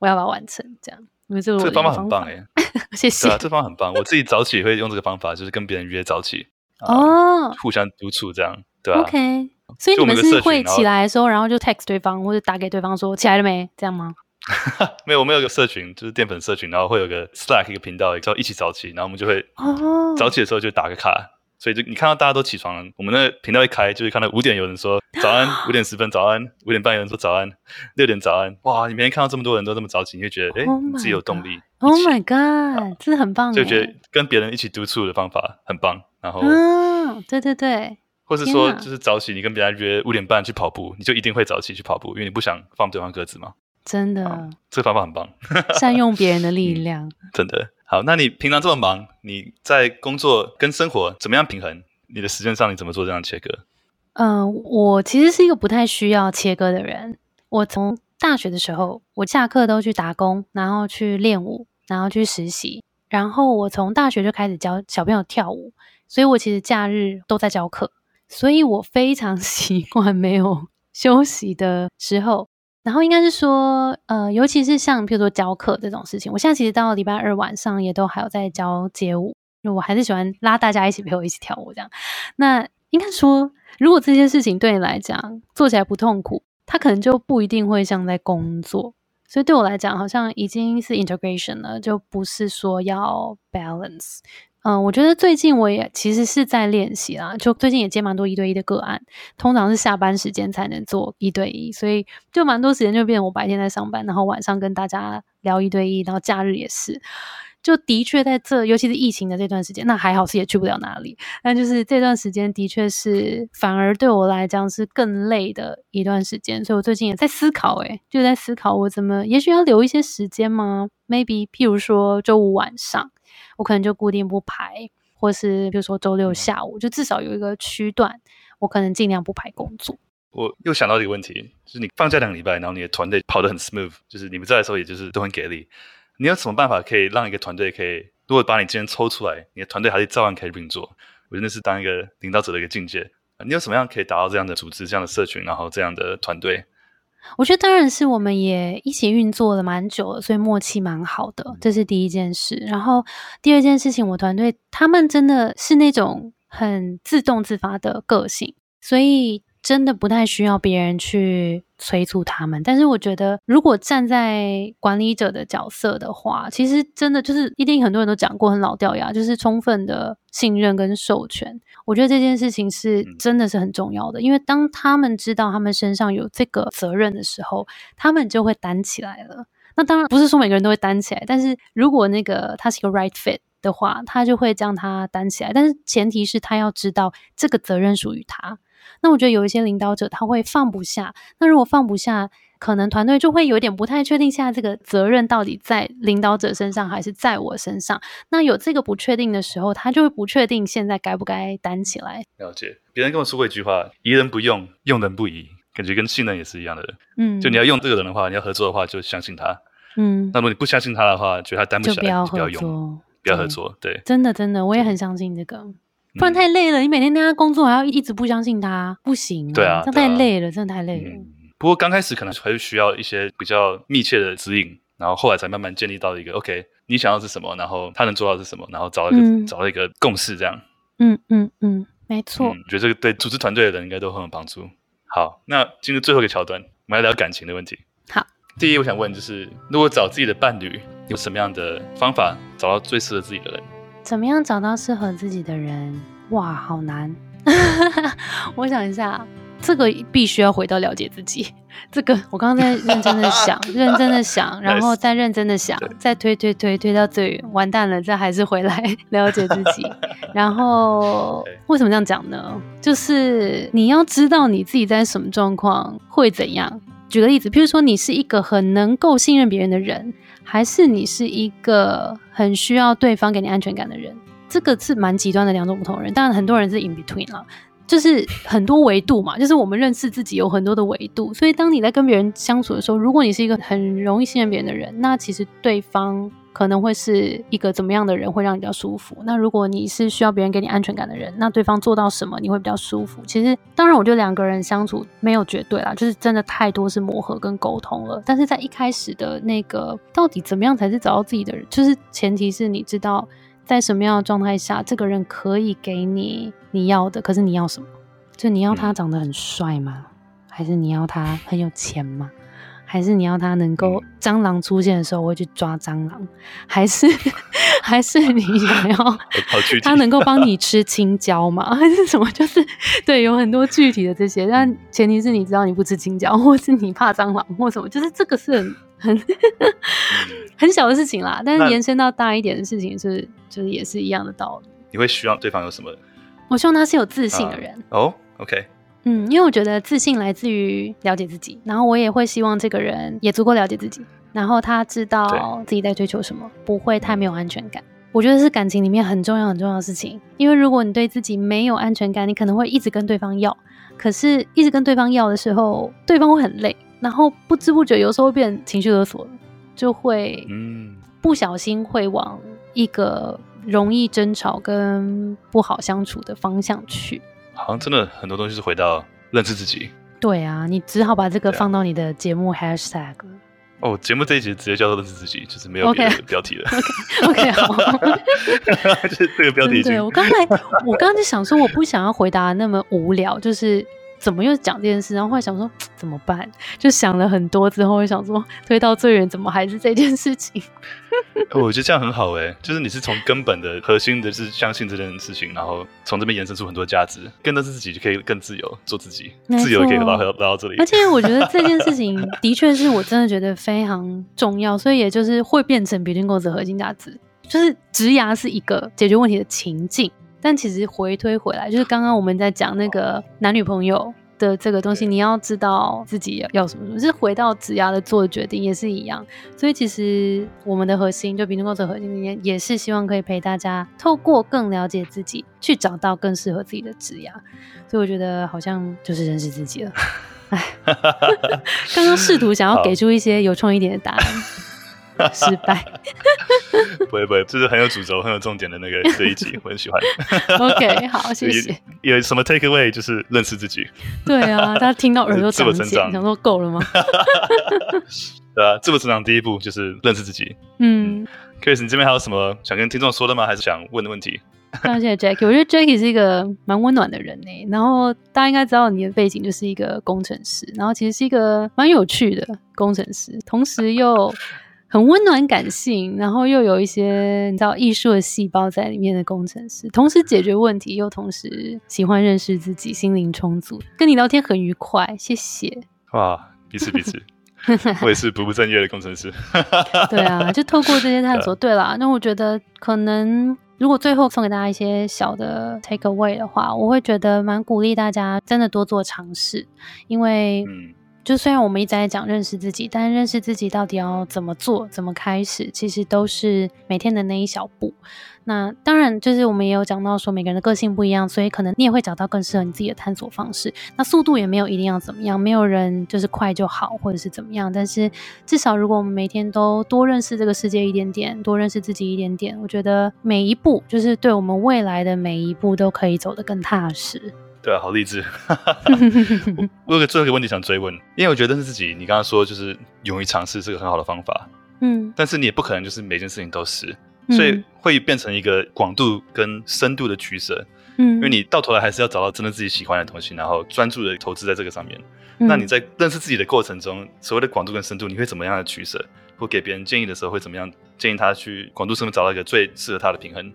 我要把它完成，这样。因为这个方法很棒哎。谢谢。对啊，这方法很棒。我自己早起也会用这个方法，就是跟别人约早起哦、呃，互相督促这样，对吧、啊？OK。所以你们是会起来的时候，然后就 text 对方或者打给对方说起来了没？这样吗？没有，我们有个社群，就是淀粉社群，然后会有个 Slack 一个频道，叫一起早起，然后我们就会哦，早起的时候就打个卡。所以就你看到大家都起床了，我们那个频道一开，就是看到五点有人说 早安，五点十分早安，五点半有人说早安，六点早安，哇！你每天看到这么多人都这么早起，你会觉得哎，自己有动力。Oh my god，真的很棒！就觉得跟别人一起督促的方法很棒。然后，嗯，对对对，或是说就是早起，你跟别人约五点半去跑步，你就一定会早起去跑步，因为你不想放对方鸽子嘛。真的，这个方法很棒，善用别人的力量，真的好。那你平常这么忙，你在工作跟生活怎么样平衡？你的时间上你怎么做这样切割？嗯、我其实是一个不太需要切割的人。我从大学的时候，我下课都去打工，然后去练舞，然后去实习。然后我从大学就开始教小朋友跳舞，所以我其实假日都在教课，所以我非常 习惯没有休息的时候。然后应该是说，呃，尤其是像譬如说教课这种事情，我现在其实到礼拜二晚上也都还有在教街舞。我还是喜欢拉大家一起陪我一起跳舞这样。那应该说，如果这些事情对你来讲做起来不痛苦，它可能就不一定会像在工作。所以对我来讲，好像已经是 integration 了，就不是说要 balance。嗯，我觉得最近我也其实是在练习啦，就最近也接蛮多一对一的个案，通常是下班时间才能做一对一，所以就蛮多时间就变成我白天在上班，然后晚上跟大家聊一对一，然后假日也是。就的确在这，尤其是疫情的这段时间，那还好是也去不了哪里。但就是这段时间的确是反而对我来讲是更累的一段时间，所以我最近也在思考，诶，就在思考我怎么，也许要留一些时间吗？Maybe，譬如说周五晚上，我可能就固定不排，或是比如说周六下午，就至少有一个区段，我可能尽量不排工作。我又想到一个问题，就是你放假两个礼拜，然后你的团队跑得很 smooth，就是你不在的时候，也就是都很给力。你有什么办法可以让一个团队可以，如果把你今天抽出来，你的团队还是照样可以运作？我觉得那是当一个领导者的一个境界。你有什么样可以达到这样的组织、这样的社群，然后这样的团队？我觉得当然是我们也一起运作了蛮久了，所以默契蛮好的，这是第一件事。然后第二件事情，我团队他们真的是那种很自动自发的个性，所以真的不太需要别人去催促他们。但是我觉得，如果站在管理者的角色的话，其实真的就是一定很多人都讲过很老掉牙，就是充分的信任跟授权。我觉得这件事情是真的是很重要的，因为当他们知道他们身上有这个责任的时候，他们就会担起来了。那当然不是说每个人都会担起来，但是如果那个他是一个 right fit 的话，他就会将他担起来。但是前提是他要知道这个责任属于他。那我觉得有一些领导者他会放不下，那如果放不下，可能团队就会有点不太确定，现在这个责任到底在领导者身上还是在我身上。那有这个不确定的时候，他就会不确定现在该不该担起来。了解，别人跟我说过一句话：疑人不用，用人不疑。感觉跟信任也是一样的。嗯，就你要用这个人的话，你要合作的话，就相信他。嗯，那如果你不相信他的话，觉得他担不起来，就不要合作，不要用，不要合作。对真的真的，我也很相信这个。不然太累了，你每天跟他工作还要一直不相信他，不行啊。对啊，这样太累了，真的太累了。嗯不过刚开始可能还是需要一些比较密切的指引，然后后来才慢慢建立到一个 OK，你想要是什么，然后他能做到是什么，然后找一个、嗯、找到一个共识，这样。嗯嗯嗯，没错。我、嗯、觉得这个对组织团队的人应该都很有帮助。好，那进入最后一个桥段，我们来聊感情的问题。好，第一我想问就是，如果找自己的伴侣，有什么样的方法找到最适合自己的人？怎么样找到适合自己的人？哇，好难。我想一下。这个必须要回到了解自己。这个我刚刚在认真的想，认真的想，然后再认真的想，再推推推推到最远，完蛋了，再还是回来了解自己。然后为什么这样讲呢？就是你要知道你自己在什么状况会怎样。举个例子，譬如说你是一个很能够信任别人的人，还是你是一个很需要对方给你安全感的人？这个是蛮极端的两种不同人。当然，很多人是 in between 了。就是很多维度嘛，就是我们认识自己有很多的维度，所以当你在跟别人相处的时候，如果你是一个很容易信任别人的人，那其实对方可能会是一个怎么样的人会让你比较舒服。那如果你是需要别人给你安全感的人，那对方做到什么你会比较舒服。其实当然，我觉得两个人相处没有绝对啦，就是真的太多是磨合跟沟通了。但是在一开始的那个到底怎么样才是找到自己的人，就是前提是你知道。在什么样的状态下，这个人可以给你你要的？可是你要什么？就你要他长得很帅吗？还是你要他很有钱吗？还是你要他能够蟑螂出现的时候会去抓蟑螂？还是 还是你想要他能够帮你吃青椒吗？还是什么？就是对，有很多具体的这些，但前提是你知道你不吃青椒，或是你怕蟑螂或什么，就是这个是很。很 很小的事情啦，但是延伸到大一点的事情是，是就是也是一样的道理。你会希望对方有什么？我希望他是有自信的人。哦、uh, oh,，OK，嗯，因为我觉得自信来自于了解自己，然后我也会希望这个人也足够了解自己，然后他知道自己在追求什么，不会太没有安全感。我觉得是感情里面很重要很重要的事情，因为如果你对自己没有安全感，你可能会一直跟对方要，可是一直跟对方要的时候，对方会很累。然后不知不觉，有时候会变情绪勒索，就会嗯，不小心会往一个容易争吵跟不好相处的方向去。好像真的很多东西是回到认识自己。对啊，你只好把这个放到你的节目 hashtag。哦，节目这一集直接叫做认识自己，就是没有别的标题了。OK，, okay 好，就是这个标题。对，我刚才我刚刚就想说，我不想要回答那么无聊，就是。怎么又讲这件事？然后后来想说 怎么办？就想了很多之后，又想说 推到最远，怎么还是这件事情？我觉得这样很好哎，就是你是从根本的核心的是相信这件事情，然后从这边延伸出很多价值，更多是自己就可以更自由做自己，自由可以拉到来到这里。而且我觉得这件事情的确是我真的觉得非常重要，所以也就是会变成 Between Goals 的核心价值，就是职涯是一个解决问题的情境。但其实回推回来，就是刚刚我们在讲那个男女朋友的这个东西，你要知道自己要什么什么，是回到职涯的做的决定也是一样。所以其实我们的核心就 Between Goals 的核心里面，也是希望可以陪大家透过更了解自己，去找到更适合自己的职涯。所以我觉得好像就是认识自己了。哎，刚刚试图想要给出一些有创意一点的答案。失败，不 会不会，就是很有主轴、很有重点的那个这一集，我很喜欢。OK，好，谢谢。有什么 take away 就是认识自己。对啊，大家听到耳朵长茧，想说够了吗？对啊，自我成长第一步就是认识自己。嗯，Grace，你这边还有什么想跟听众说的吗？还是想问的问题？谢谢 Jackie，我觉得 Jackie 是一个蛮温暖的人呢。然后大家应该知道你的背景就是一个工程师，然后其实是一个蛮有趣的工程师，同时又。很温暖、感性，然后又有一些你知道艺术的细胞在里面的工程师，同时解决问题，又同时喜欢认识自己，心灵充足。跟你聊天很愉快，谢谢。哇，彼此彼此，我也是不务正业的工程师。对啊，就透过这些探索。对啦，那我觉得可能如果最后送给大家一些小的 take away 的话，我会觉得蛮鼓励大家真的多做尝试，因为嗯。就虽然我们一直在讲认识自己，但认识自己到底要怎么做、怎么开始，其实都是每天的那一小步。那当然，就是我们也有讲到说，每个人的个性不一样，所以可能你也会找到更适合你自己的探索方式。那速度也没有一定要怎么样，没有人就是快就好，或者是怎么样。但是至少，如果我们每天都多认识这个世界一点点，多认识自己一点点，我觉得每一步就是对我们未来的每一步都可以走得更踏实。对啊，好励志。我我有个最后一个问题想追问，因为我觉得认识自己，你刚刚说就是勇于尝试是个很好的方法。嗯，但是你也不可能就是每件事情都是，所以会变成一个广度跟深度的取舍。嗯，因为你到头来还是要找到真的自己喜欢的东西，然后专注的投资在这个上面。嗯，那你在认识自己的过程中，所谓的广度跟深度，你会怎么样的取舍？或给别人建议的时候会怎么样建议他去广度上面找到一个最适合他的平衡？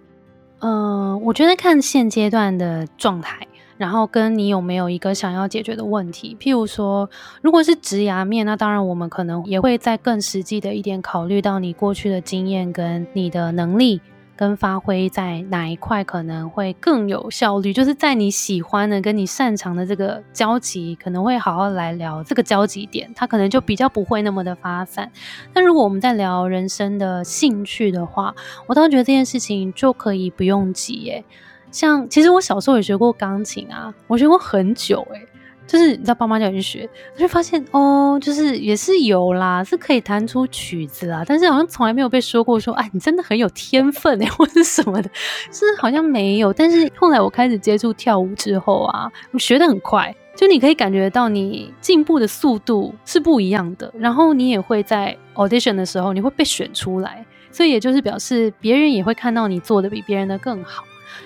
嗯，呃，我觉得看现阶段的状态。然后跟你有没有一个想要解决的问题，譬如说，如果是职涯面，那当然我们可能也会在更实际的一点考虑到你过去的经验跟你的能力跟发挥在哪一块可能会更有效率，就是在你喜欢的跟你擅长的这个交集，可能会好好来聊这个交集点，它可能就比较不会那么的发散。但如果我们在聊人生的兴趣的话，我倒觉得这件事情就可以不用急耶。像其实我小时候也学过钢琴啊，我学过很久诶、就是你知道爸妈叫你去学，我就发现哦，就是也是有啦，是可以弹出曲子啊，但是好像从来没有被说过说，哎，你真的很有天分诶、欸，或者什么的，是好像没有。但是后来我开始接触跳舞之后啊，我学的很快，就你可以感觉到你进步的速度是不一样的，然后你也会在 audition 的时候你会被选出来，所以也就是表示别人也会看到你做的比别人的更好。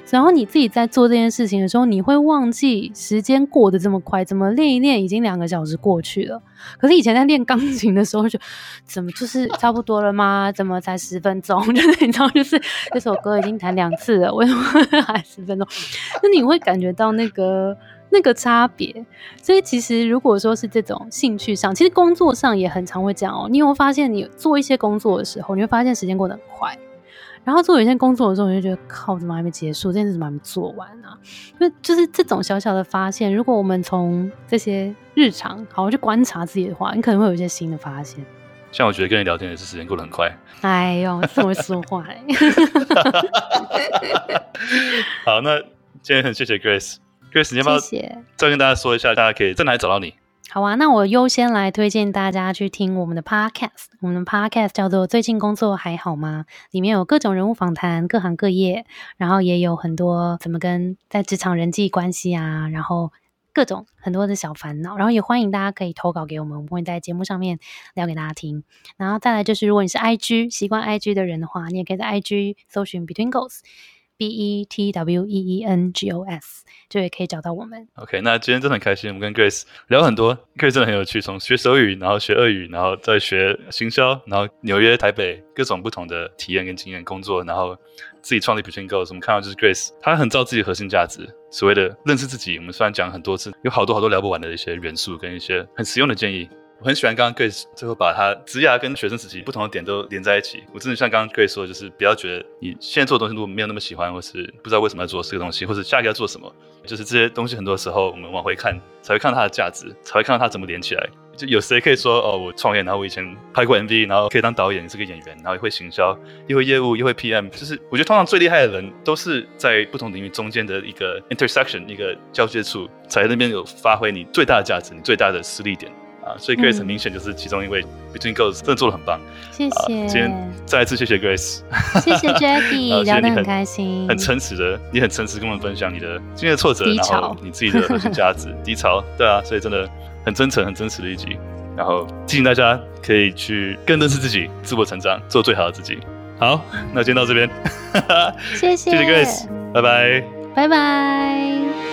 然后你自己在做这件事情的时候，你会忘记时间过得这么快，怎么练一练已经两个小时过去了。可是以前在练钢琴的时候就，怎么就是差不多了吗？怎么才十分钟？就是你知道，就是这首歌已经弹两次了，为什么还十分钟？那你会感觉到那个那个差别。所以其实如果说是这种兴趣上，其实工作上也很常会这样哦。你有没有发现，你做一些工作的时候，你会发现时间过得很快。然后做有一些工作的时候，我就觉得靠，怎么还没结束？这件事怎么还没做完啊？就就是这种小小的发现，如果我们从这些日常好好去观察自己的话，你可能会有一些新的发现。像我觉得跟你聊天也是时间过得很快。哎呦，这么会说话哎。好，那今天很谢谢 Grace，Grace，你要不要再跟大家说一下，大家可以在哪里找到你？好啊，那我优先来推荐大家去听我们的 podcast。我们的 podcast 叫做《最近工作还好吗》，里面有各种人物访谈，各行各业，然后也有很多怎么跟在职场人际关系啊，然后各种很多的小烦恼，然后也欢迎大家可以投稿给我们，我们会在节目上面聊给大家听。然后再来就是，如果你是 IG 习惯 IG 的人的话，你也可以在 IG 搜寻 Between Goals。B E T W E E N G O S，就也可以找到我们。OK，那今天真的很开心，我们跟 Grace 聊很多，Grace 真的很有趣，从学手语，然后学俄语，然后再学行销，然后纽约、台北各种不同的体验跟经验工作，然后自己创立 Between Goals，我们看到就是 Grace，她很知道自己核心价值，所谓的认识自己。我们虽然讲很多次，有好多好多聊不完的一些元素跟一些很实用的建议。我很喜欢刚刚 Grace 最后把他职涯跟学生时期不同的点都连在一起。我真的像刚刚 Grace 说的，就是不要觉得你现在做的东西如果没有那么喜欢，或是不知道为什么要做这个东西，或者下一个要做什么，就是这些东西很多时候我们往回看才会看到它的价值，才会看到它怎么连起来。就有谁可以说哦，我创业，然后我以前拍过 MV，然后可以当导演，是个演员，然后也会行销，又会业务，又会 PM，就是我觉得通常最厉害的人都是在不同领域中间的一个 intersection，一个交界处，在那边有发挥你最大的价值，你最大的实力点啊。所以 Grace 很明显就是其中一位、嗯、Between Girls 真的做的很棒，谢谢。啊、今天再一次谢谢 Grace，谢谢 Jackie，聊得很开心，很诚实的，你很诚实跟我们分享你的今天的挫折，然后你自己的核心价值，低潮，对啊，所以真的。很真诚、很真实的一集，然后提醒大家可以去更认识自己、自我成长，做最好的自己。好，那今天到这边，谢谢，谢谢 Grace，拜拜，拜拜。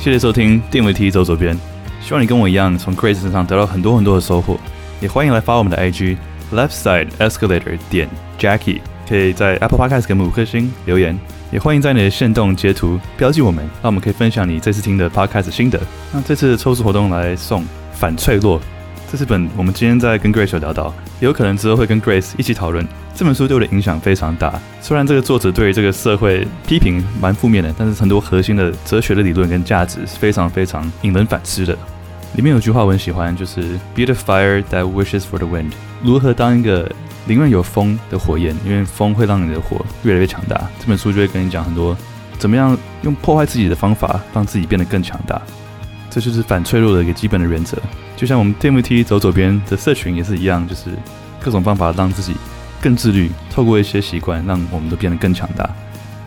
谢谢收听电位梯走左边，希望你跟我一样从 Grace 身上得到很多很多的收获，也欢迎来发我们的 IG Left Side Escalator 点 Jackie。可以在 Apple Podcast 给我们五颗星留言，也欢迎在你的线动截图标记我们，让我们可以分享你这次听的 Podcast 心得。那这次的抽书活动来送《反脆弱》，这是本我们今天在跟 Grace 聊到，也有可能之后会跟 Grace 一起讨论。这本书对我的影响非常大，虽然这个作者对于这个社会批评蛮负面的，但是很多核心的哲学的理论跟价值是非常非常引人反思的。里面有句话我很喜欢，就是 “Be the fire that wishes for the wind”，如何当一个宁愿有风的火焰，因为风会让你的火越来越强大。这本书就会跟你讲很多，怎么样用破坏自己的方法，让自己变得更强大。这就是反脆弱的一个基本的原则。就像我们 TMT 走左边的社群也是一样，就是各种方法让自己更自律，透过一些习惯，让我们都变得更强大。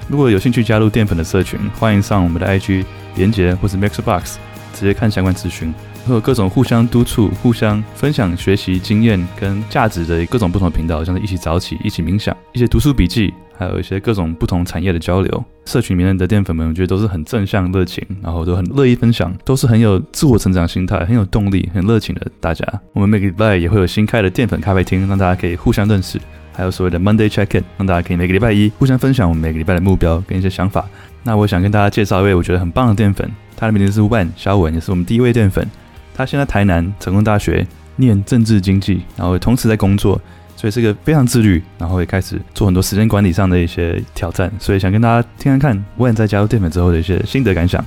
如果有兴趣加入淀粉的社群，欢迎上我们的 IG 连结或是 Mixbox 直接看相关资讯。会有各种互相督促、互相分享学习经验跟价值的各种不同的频道，像是一起早起、一起冥想、一些读书笔记，还有一些各种不同产业的交流。社群里面的淀粉们，我觉得都是很正向、热情，然后都很乐意分享，都是很有自我成长心态、很有动力、很热情的大家。我们每个礼拜也会有新开的淀粉咖啡厅，让大家可以互相认识，还有所谓的 Monday Check-in，让大家可以每个礼拜一互相分享我们每个礼拜的目标跟一些想法。那我想跟大家介绍一位我觉得很棒的淀粉，他的名字是 Wen 肖文，也是我们第一位淀粉。他现在台南成功大学念政治经济，然后同时在工作，所以是个非常自律，然后也开始做很多时间管理上的一些挑战。所以想跟大家听听看，Wen 在加入淀粉之后的一些心得感想。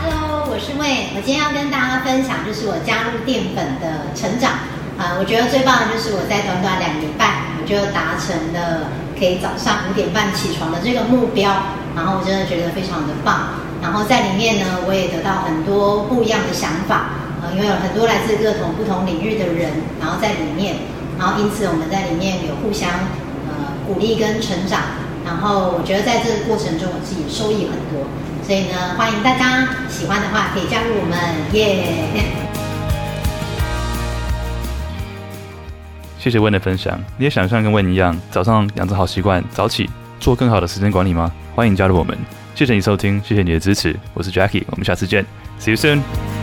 Hello，我是魏我今天要跟大家分享就是我加入淀粉的成长。啊，我觉得最棒的就是我在短短两年半，我就达成了可以早上五点半起床的这个目标，然后我真的觉得非常的棒。然后在里面呢，我也得到很多不一样的想法，呃，因为有很多来自各种不同领域的人，然后在里面，然后因此我们在里面有互相呃鼓励跟成长，然后我觉得在这个过程中我自己收益很多，所以呢，欢迎大家喜欢的话可以加入我们耶。谢谢问的分享，你也想像跟问一样，早上养成好习惯，早起做更好的时间管理吗？欢迎加入我们。谢谢你收听，谢谢你的支持，我是 Jackie，我们下次见，See you soon。